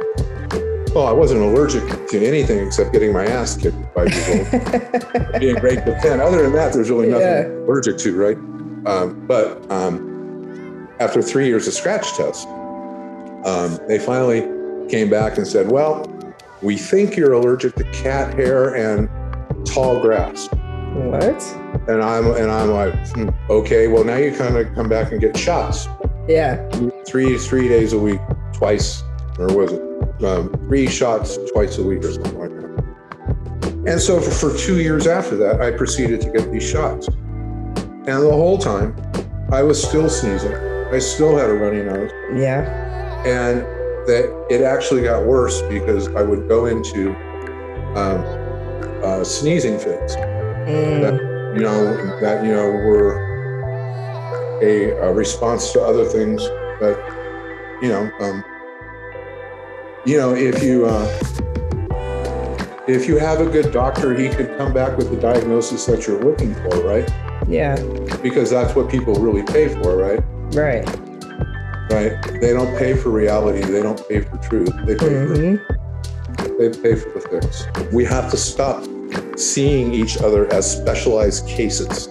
Well, I wasn't allergic to anything except getting my ass kicked by people being raped at 10. Other than that, there's really nothing yeah. allergic to, right? Um, but um, after three years of scratch tests, um, they finally came back and said, well, we think you're allergic to cat hair and tall grass. What? And I'm and I'm like, hmm, okay, well now you kind of come back and get shots. Yeah. Three three days a week, twice, or was it? Um, three shots twice a week or something like that. And so for, for two years after that, I proceeded to get these shots. And the whole time, I was still sneezing. I still had a runny nose. Yeah. And that it actually got worse because I would go into um, uh, sneezing fits. Mm. That, you know, that, you know, were a, a response to other things. But, you know, um, you know, if you uh, if you have a good doctor, he could come back with the diagnosis that you're looking for, right? Yeah. Because that's what people really pay for, right? Right. Right. They don't pay for reality. They don't pay for truth. They pay hmm for they pay for the fix. We have to stop seeing each other as specialized cases.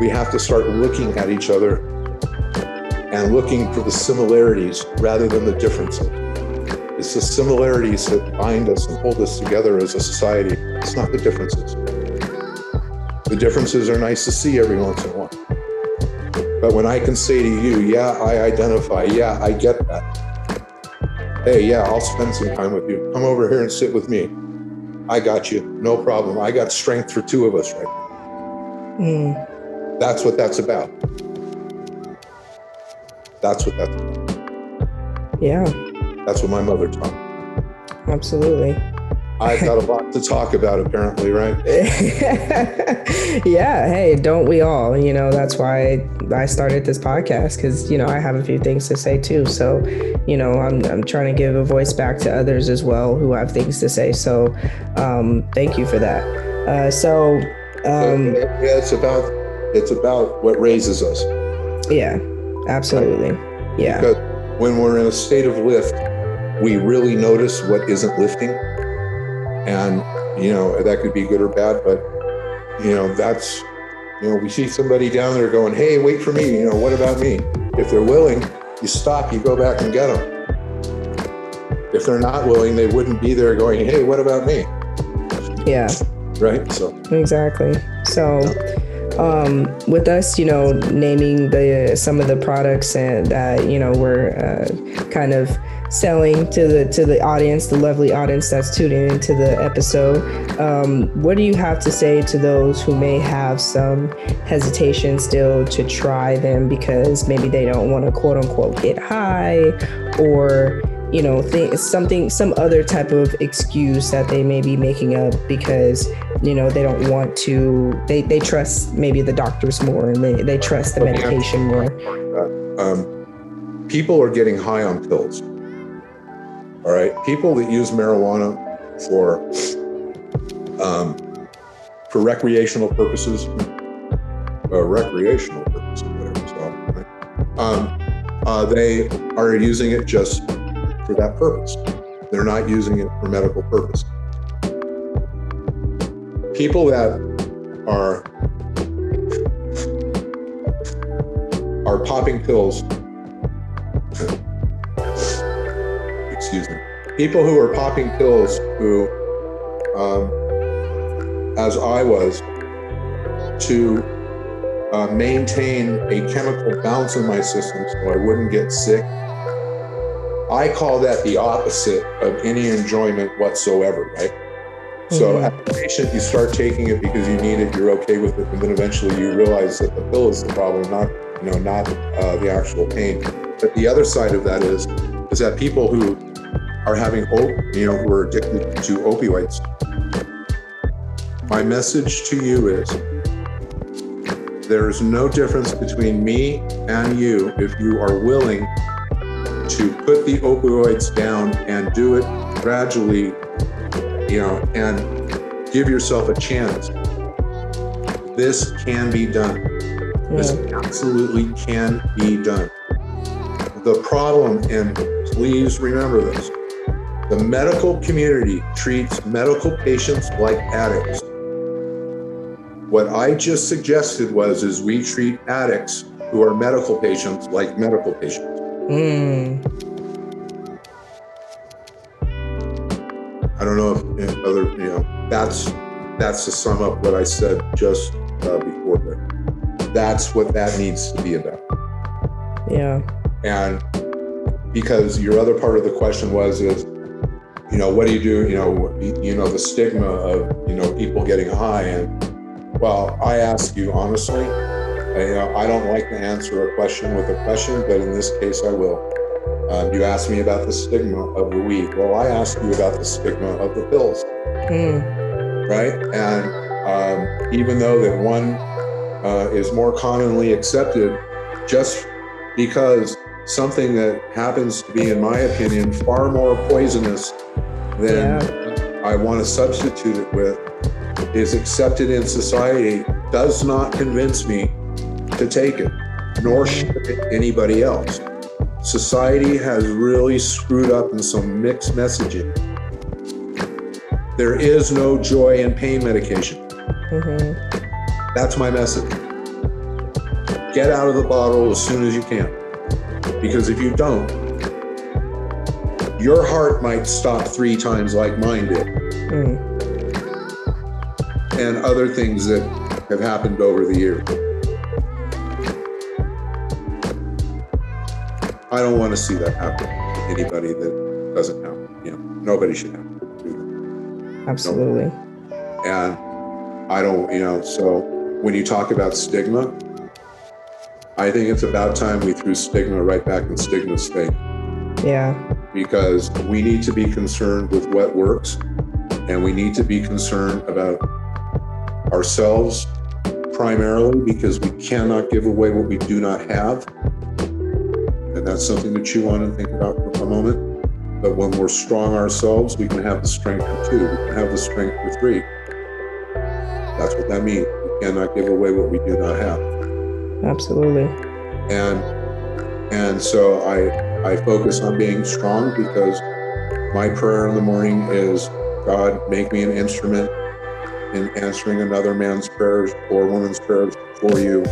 We have to start looking at each other and looking for the similarities rather than the differences. It's the similarities that bind us and hold us together as a society. It's not the differences. The differences are nice to see every once in a while. But when I can say to you, yeah, I identify, yeah, I get that. Hey, yeah, I'll spend some time with you. Come over here and sit with me. I got you. No problem. I got strength for two of us right now. Mm. That's what that's about. That's what that's about. Yeah. That's what my mother taught me. Absolutely. I've got a lot to talk about, apparently, right? yeah. Hey, don't we all? You know, that's why I started this podcast because, you know, I have a few things to say too. So, you know, I'm, I'm trying to give a voice back to others as well who have things to say. So, um, thank you for that. Uh, so, um, yeah, it's about it's about what raises us. yeah, absolutely. Yeah. Because when we're in a state of lift, we really notice what isn't lifting. And, you know, that could be good or bad, but, you know, that's, you know, we see somebody down there going, hey, wait for me. You know, what about me? If they're willing, you stop, you go back and get them. If they're not willing, they wouldn't be there going, hey, what about me? Yeah. Right? So, Exactly. So, um, with us, you know, naming the some of the products and that you know we're uh, kind of selling to the to the audience, the lovely audience that's tuning into the episode. Um, what do you have to say to those who may have some hesitation still to try them because maybe they don't want to quote unquote get high or you know think something some other type of excuse that they may be making up because you know they don't want to they, they trust maybe the doctors more and they, they trust the medication more um, people are getting high on pills. All right, people that use marijuana for um, for recreational purposes, uh, recreational purposes, whatever it's called, right? um, uh, they are using it just for that purpose. They're not using it for medical purpose. People that are are popping pills people who are popping pills who, um, as I was, to uh, maintain a chemical balance in my system so I wouldn't get sick. I call that the opposite of any enjoyment whatsoever, right? So Mhm. as a patient, you start taking it because you need it, you're okay with it, and then eventually you realize that the pill is the problem, not you know, not uh, the actual pain. But the other side of that is, is that people who are having op- you know, who are addicted to opioids. My message to you is there is no difference between me and you if you are willing to put the opioids down and do it gradually, you know, and give yourself a chance. This can be done. This absolutely can be done. The problem, and please remember this, the medical community treats medical patients like addicts. What I just suggested was is we treat addicts who are medical patients like medical patients. Mm. I don't know if, if other, you know, that's that's to sum up what I said just uh, before there. That's what that needs to be about. Yeah. And because your other part of the question was is, you know, what do you do? You know, you know, the stigma of you know people getting high. And well, I ask you honestly, I, you know, I don't like to answer a question with a question, but in this case, I will. Um, you asked me about the stigma of the weed. Well, I asked you about the stigma of the pills Mm. right? And um, even though that one uh, is more commonly accepted, just because something that happens to be, in my opinion, far more poisonous than I want to substitute it with is accepted in society does not convince me to take it, nor should anybody else. Society has really screwed up in some mixed messaging. There is no joy in pain medication. Mm-hmm. That's my message. Get out of the bottle as soon as you can. Because if you don't, your heart might stop three times like mine did. Mm. And other things that have happened over the years. I don't want to see that happen to anybody that doesn't have, you know, nobody should have to do that. Absolutely. Nobody. And I don't, you know, so when you talk about stigma, I think it's about time we threw stigma right back in stigma's face. Yeah. Because we need to be concerned with what works and we need to be concerned about ourselves primarily because we cannot give away what we do not have and that's something to chew on and think about for a moment. But when we're strong ourselves, we can have the strength for two, we can have the strength for three. That's what that means. We cannot give away what we do not have. Absolutely. And and so I I focus on being strong because my prayer in the morning is God, make me an instrument in answering another man's prayers or woman's prayers for you.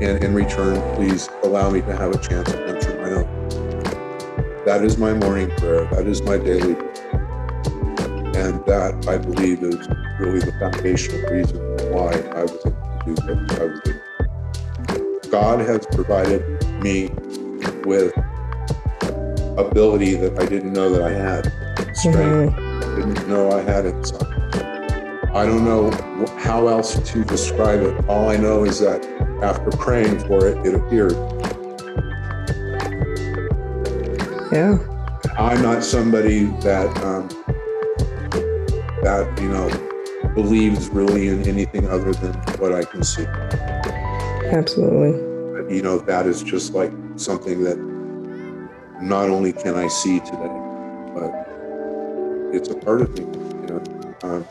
And in return, please allow me to have a chance to answer my own. That is my morning prayer. That is my daily prayer. And that, I believe, is really the foundational reason why I was able to do what I was able God has provided me with ability that I didn't know that I had. Strength mm-hmm. I didn't know I had inside. I don't know how else to describe it. All I know is that after praying for it, it appeared. Yeah. I'm not somebody that um, that you know believes really in anything other than what I can see. Absolutely. You know that is just like something that not only can I see today, but it's a part of me. You know. Um,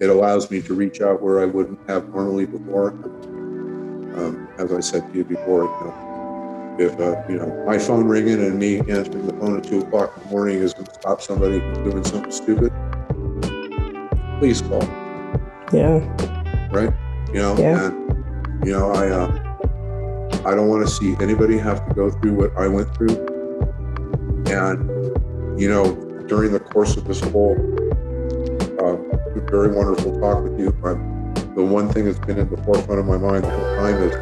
it allows me to reach out where I wouldn't have normally before. Um, as I said to you before, you know, if uh, you know my phone ringing and me answering the phone at two o'clock in the morning is going to stop somebody from doing something stupid, please call. Yeah. Right. You know. Yeah. And, you know, I uh, I don't want to see anybody have to go through what I went through. And you know, during the course of this whole very wonderful talk with you. But the one thing that's been in the forefront of my mind the whole time is,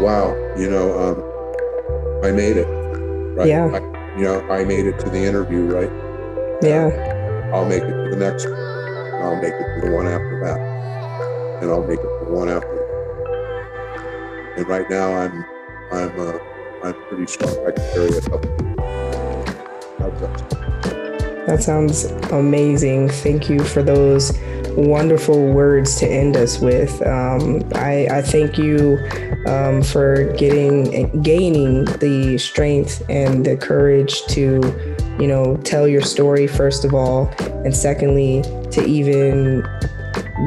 wow, you know, um, I made it, right? Yeah. I, you know, I made it to the interview, right? Yeah. I'll make it to the next one. I'll make it to the one after that. And I'll make it to the one after that. And right now I'm I'm uh, I'm pretty strong. I can carry a couple. That? Sounds amazing. Thank you for those wonderful words to end us with. Um, I, I, thank you um, for getting gaining the strength and the courage to, you know, tell your story first of all, and secondly to even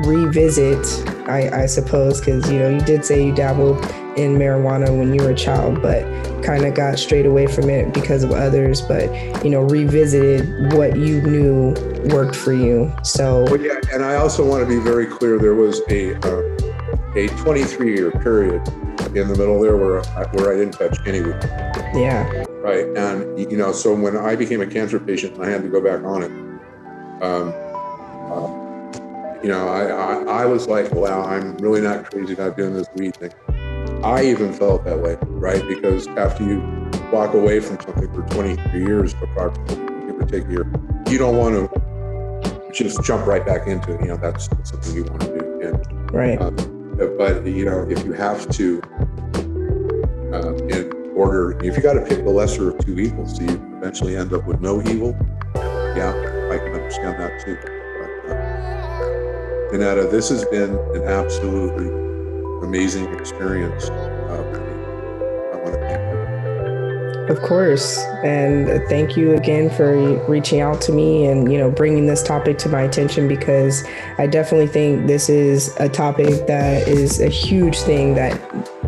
revisit. I, I suppose because you know you did say you dabbled in marijuana when you were a child, but kind of got straight away from it because of others, but you know, revisited what you knew worked for you. So, well, yeah, and I also want to be very clear. There was a uh, a 23 year period in the middle there where I, where I didn't touch any weed. Yeah. Right, and you know, so when I became a cancer patient and I had to go back on it, um, uh, you know, I, I I was like, wow, I'm really not crazy about doing this weed thing. I even felt that way, right? Because after you walk away from something for 23 years, approximately, give or take a year, you don't want to just jump right back into it. You know, that's, something you want to do. And, right. Uh, but, you know, if you have to, uh, in order, if you got to pick the lesser of two evils, so you eventually end up with no evil, yeah, I can understand that too. But, uh, this has been an absolutely amazing experience. Um, you. Of course. And thank you again for reaching out to me and, you know, bringing this topic to my attention because I definitely think this is a topic that is a huge thing that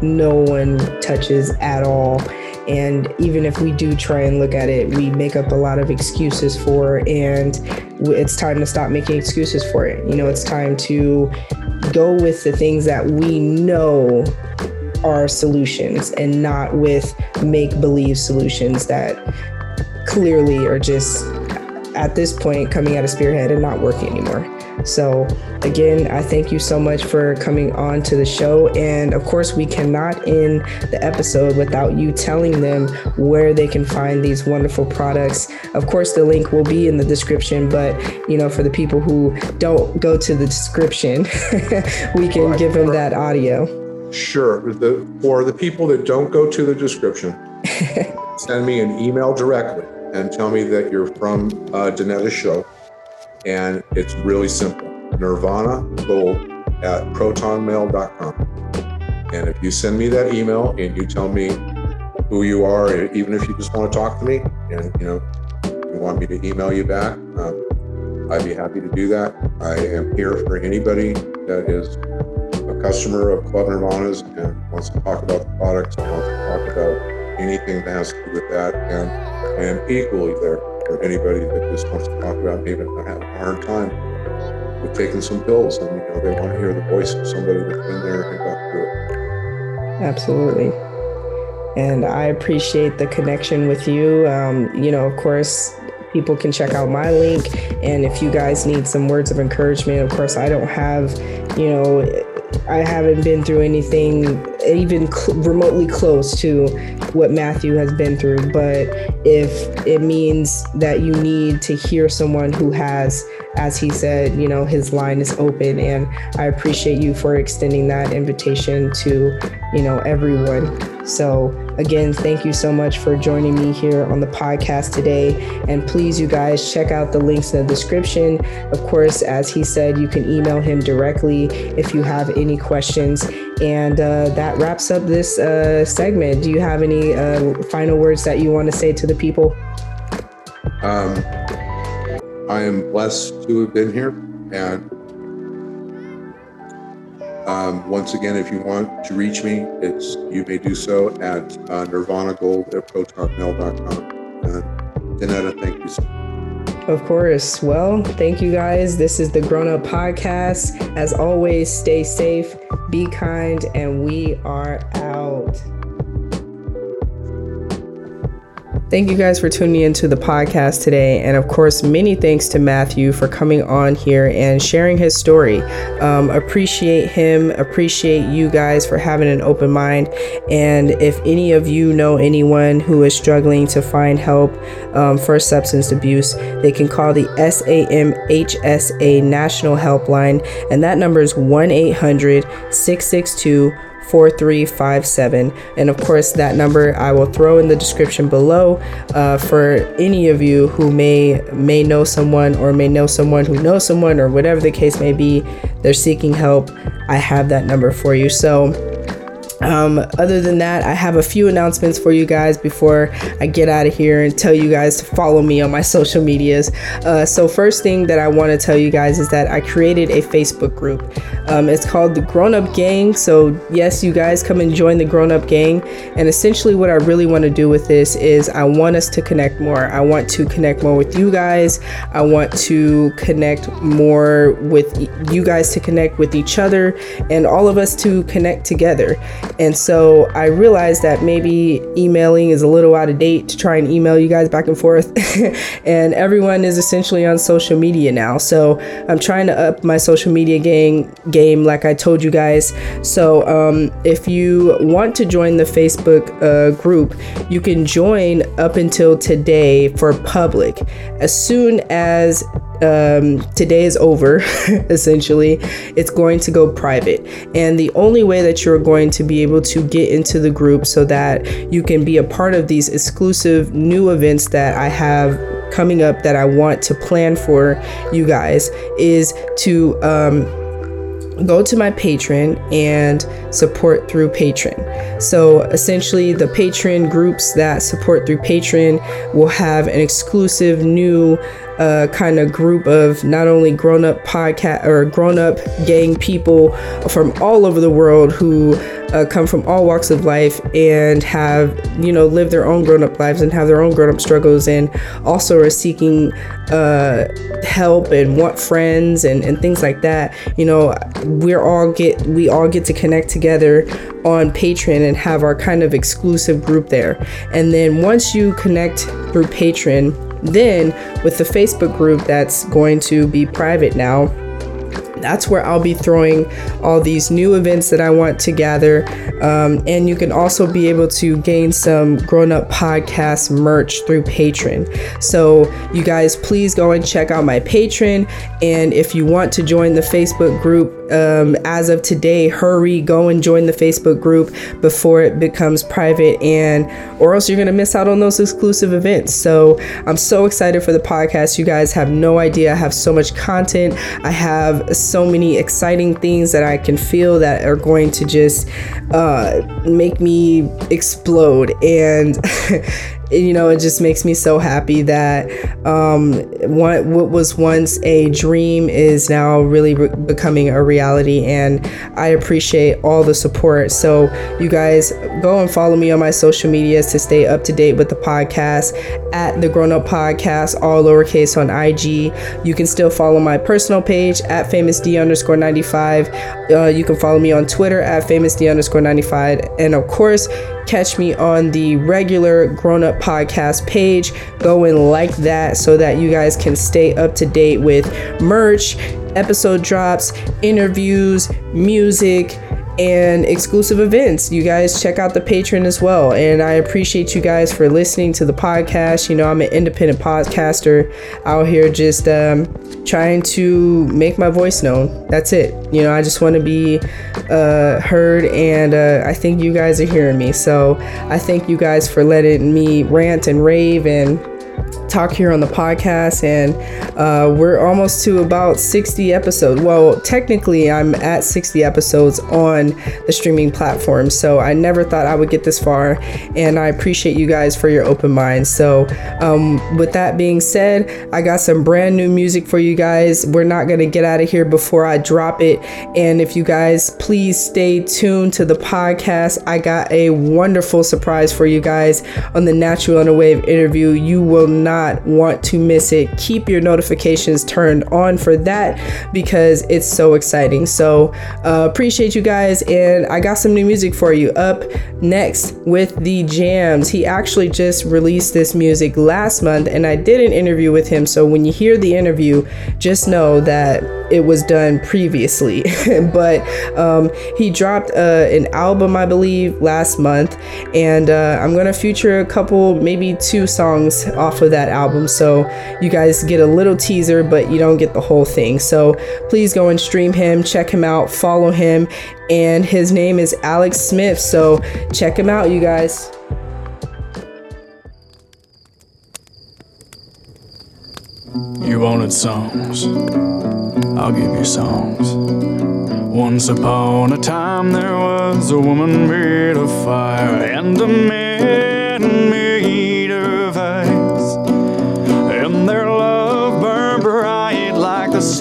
no one touches at all. And even if we do try and look at it, we make up a lot of excuses for, and it's time to stop making excuses for it. You know, it's time to go with the things that we know are solutions and not with make believe solutions that clearly are just at this point coming out of spearhead and not working anymore. So, again, I thank you so much for coming on to the show. And of course, we cannot end the episode without you telling them where they can find these wonderful products. Of course, the link will be in the description, but you know, for the people who don't go to the description, we can give them that audio. Sure. The, for the people that don't go to the description, send me an email directly and tell me that you're from uh, Danetta's show. And it's really simple nirvana gold at protonmail.com. And if you send me that email and you tell me who you are, even if you just want to talk to me and you know you want me to email you back, um, I'd be happy to do that. I am here for anybody that is a customer of Club Nirvana's and wants to talk about the products and wants to talk about anything that has to do with that, and I am equally there for anybody that just wants to talk about maybe have a hard time with taking some pills and you know they want to hear the voice of somebody that's been there and got through it. Absolutely. And I appreciate the connection with you. Um, you know, of course, people can check out my link. And if you guys need some words of encouragement, of course, I don't have, you know, I haven't been through anything even cl- remotely close to what Matthew has been through. But if it means that you need to hear someone who has, as he said, you know, his line is open. And I appreciate you for extending that invitation to, you know, everyone. So, again, thank you so much for joining me here on the podcast today. And please, you guys, check out the links in the description. Of course, as he said, you can email him directly if you have any questions. And uh, that wraps up this uh, segment. Do you have any uh, final words that you want to say to the people? Um, I am blessed to have been here. And um, once again, if you want to reach me, it's you may do so at uh, nirvanagold at protonmail.com. And Danetta, thank you so much. Of course. Well, thank you guys. This is the Grown Up Podcast. As always, stay safe, be kind, and we are out. Thank you guys for tuning into the podcast today. And of course, many thanks to Matthew for coming on here and sharing his story. Um, appreciate him, appreciate you guys for having an open mind. And if any of you know anyone who is struggling to find help um, for substance abuse, they can call the SAMHSA National Helpline. And that number is 1 800 662 4357. And of course, that number I will throw in the description below uh, for any of you who may may know someone or may know someone who knows someone or whatever the case may be. They're seeking help. I have that number for you. So um, other than that, I have a few announcements for you guys before I get out of here and tell you guys to follow me on my social medias. Uh, so, first thing that I want to tell you guys is that I created a Facebook group. Um, it's called the Grown Up Gang. So, yes, you guys come and join the Grown Up Gang. And essentially, what I really want to do with this is I want us to connect more. I want to connect more with you guys. I want to connect more with you guys to connect with each other and all of us to connect together. And so I realized that maybe emailing is a little out of date to try and email you guys back and forth. and everyone is essentially on social media now. So I'm trying to up my social media gang game, like I told you guys. So um, if you want to join the Facebook uh, group, you can join up until today for public. As soon as um, today is over, essentially, it's going to go private. And the only way that you're going to be able to get into the group so that you can be a part of these exclusive new events that I have coming up that I want to plan for you guys is to um, go to my Patreon and support through Patreon. So essentially, the Patreon groups that support through Patreon will have an exclusive new uh, kind of group of not only grown up podcast or grown up gang people from all over the world who uh, come from all walks of life and have, you know, lived their own grown up lives and have their own grown up struggles and also are seeking uh, help and want friends and, and things like that. You know, we're all get, we all get to connect together on Patreon and have our kind of exclusive group there. And then once you connect through Patreon, then with the Facebook group that's going to be private now, that's where I'll be throwing all these new events that I want to gather. Um, and you can also be able to gain some grown up podcast merch through Patreon. So, you guys, please go and check out my Patreon. And if you want to join the Facebook group, um, as of today, hurry, go and join the Facebook group before it becomes private, and or else you're gonna miss out on those exclusive events. So I'm so excited for the podcast. You guys have no idea. I have so much content. I have so many exciting things that I can feel that are going to just uh, make me explode. And you know, it just makes me so happy that um, what, what was once a dream is now really re- becoming a reality. And I appreciate all the support. So, you guys go and follow me on my social medias to stay up to date with the podcast at the Grown Up Podcast, all lowercase on IG. You can still follow my personal page at famousd underscore 95. Uh, you can follow me on Twitter at famousd underscore 95. And of course, catch me on the regular Grown Up Podcast page. Go and like that so that you guys can stay up to date with merch, episode drops, interviews, music and exclusive events. You guys check out the Patreon as well. And I appreciate you guys for listening to the podcast. You know, I'm an independent podcaster out here just um, trying to make my voice known. That's it. You know, I just want to be uh, heard, and uh, I think you guys are hearing me. So I thank you guys for letting me rant and rave and talk here on the podcast, and uh, we're almost to about 60 episodes. Well, technically, I'm at 60 episodes on the streaming platform, so I never thought I would get this far, and I appreciate you guys for your open mind. So, um, with that being said, I got some brand new music for you guys. We're not gonna get out of here before I drop it, and if you guys please stay tuned to the podcast, I got a wonderful surprise for you guys on the Natural on a Wave interview. You will not not want to miss it. Keep your notifications turned on for that because it's so exciting. So, uh, appreciate you guys. And I got some new music for you up next with the jams. He actually just released this music last month, and I did an interview with him. So, when you hear the interview, just know that it was done previously. but um, he dropped uh, an album, I believe, last month, and uh, I'm gonna feature a couple, maybe two songs off of that album. So you guys get a little teaser, but you don't get the whole thing. So please go and stream him, check him out, follow him, and his name is Alex Smith. So check him out, you guys. You wanted songs. I'll give you songs. Once upon a time, there was a woman made of fire and a man made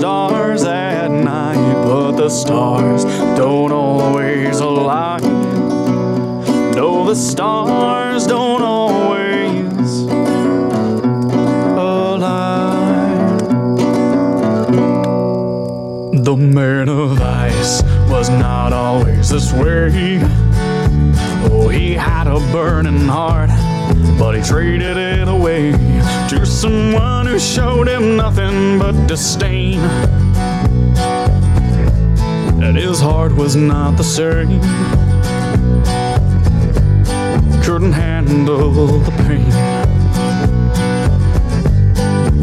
stars at night. But the stars don't always align. No, the stars don't always align. The man of ice was not always this way. Oh, he had a burning heart, but he traded it away to someone who showed him nothing but disdain. And his heart was not the same. Couldn't handle the pain.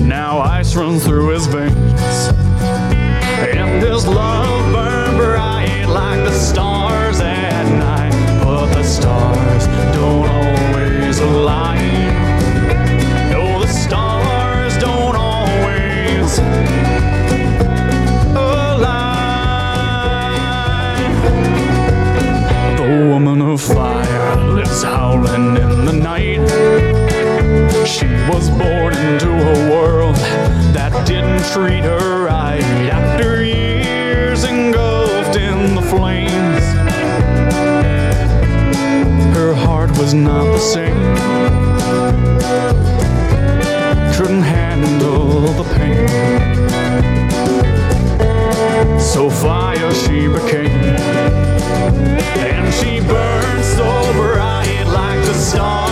Now ice runs through his veins. And his love No, the stars don't always align. The woman of fire lives howling in the night. She was born into a world that didn't treat her right. After years engulfed in the flames, her heart was not the same. Handle. So fire she became. And she burned so bright like the stars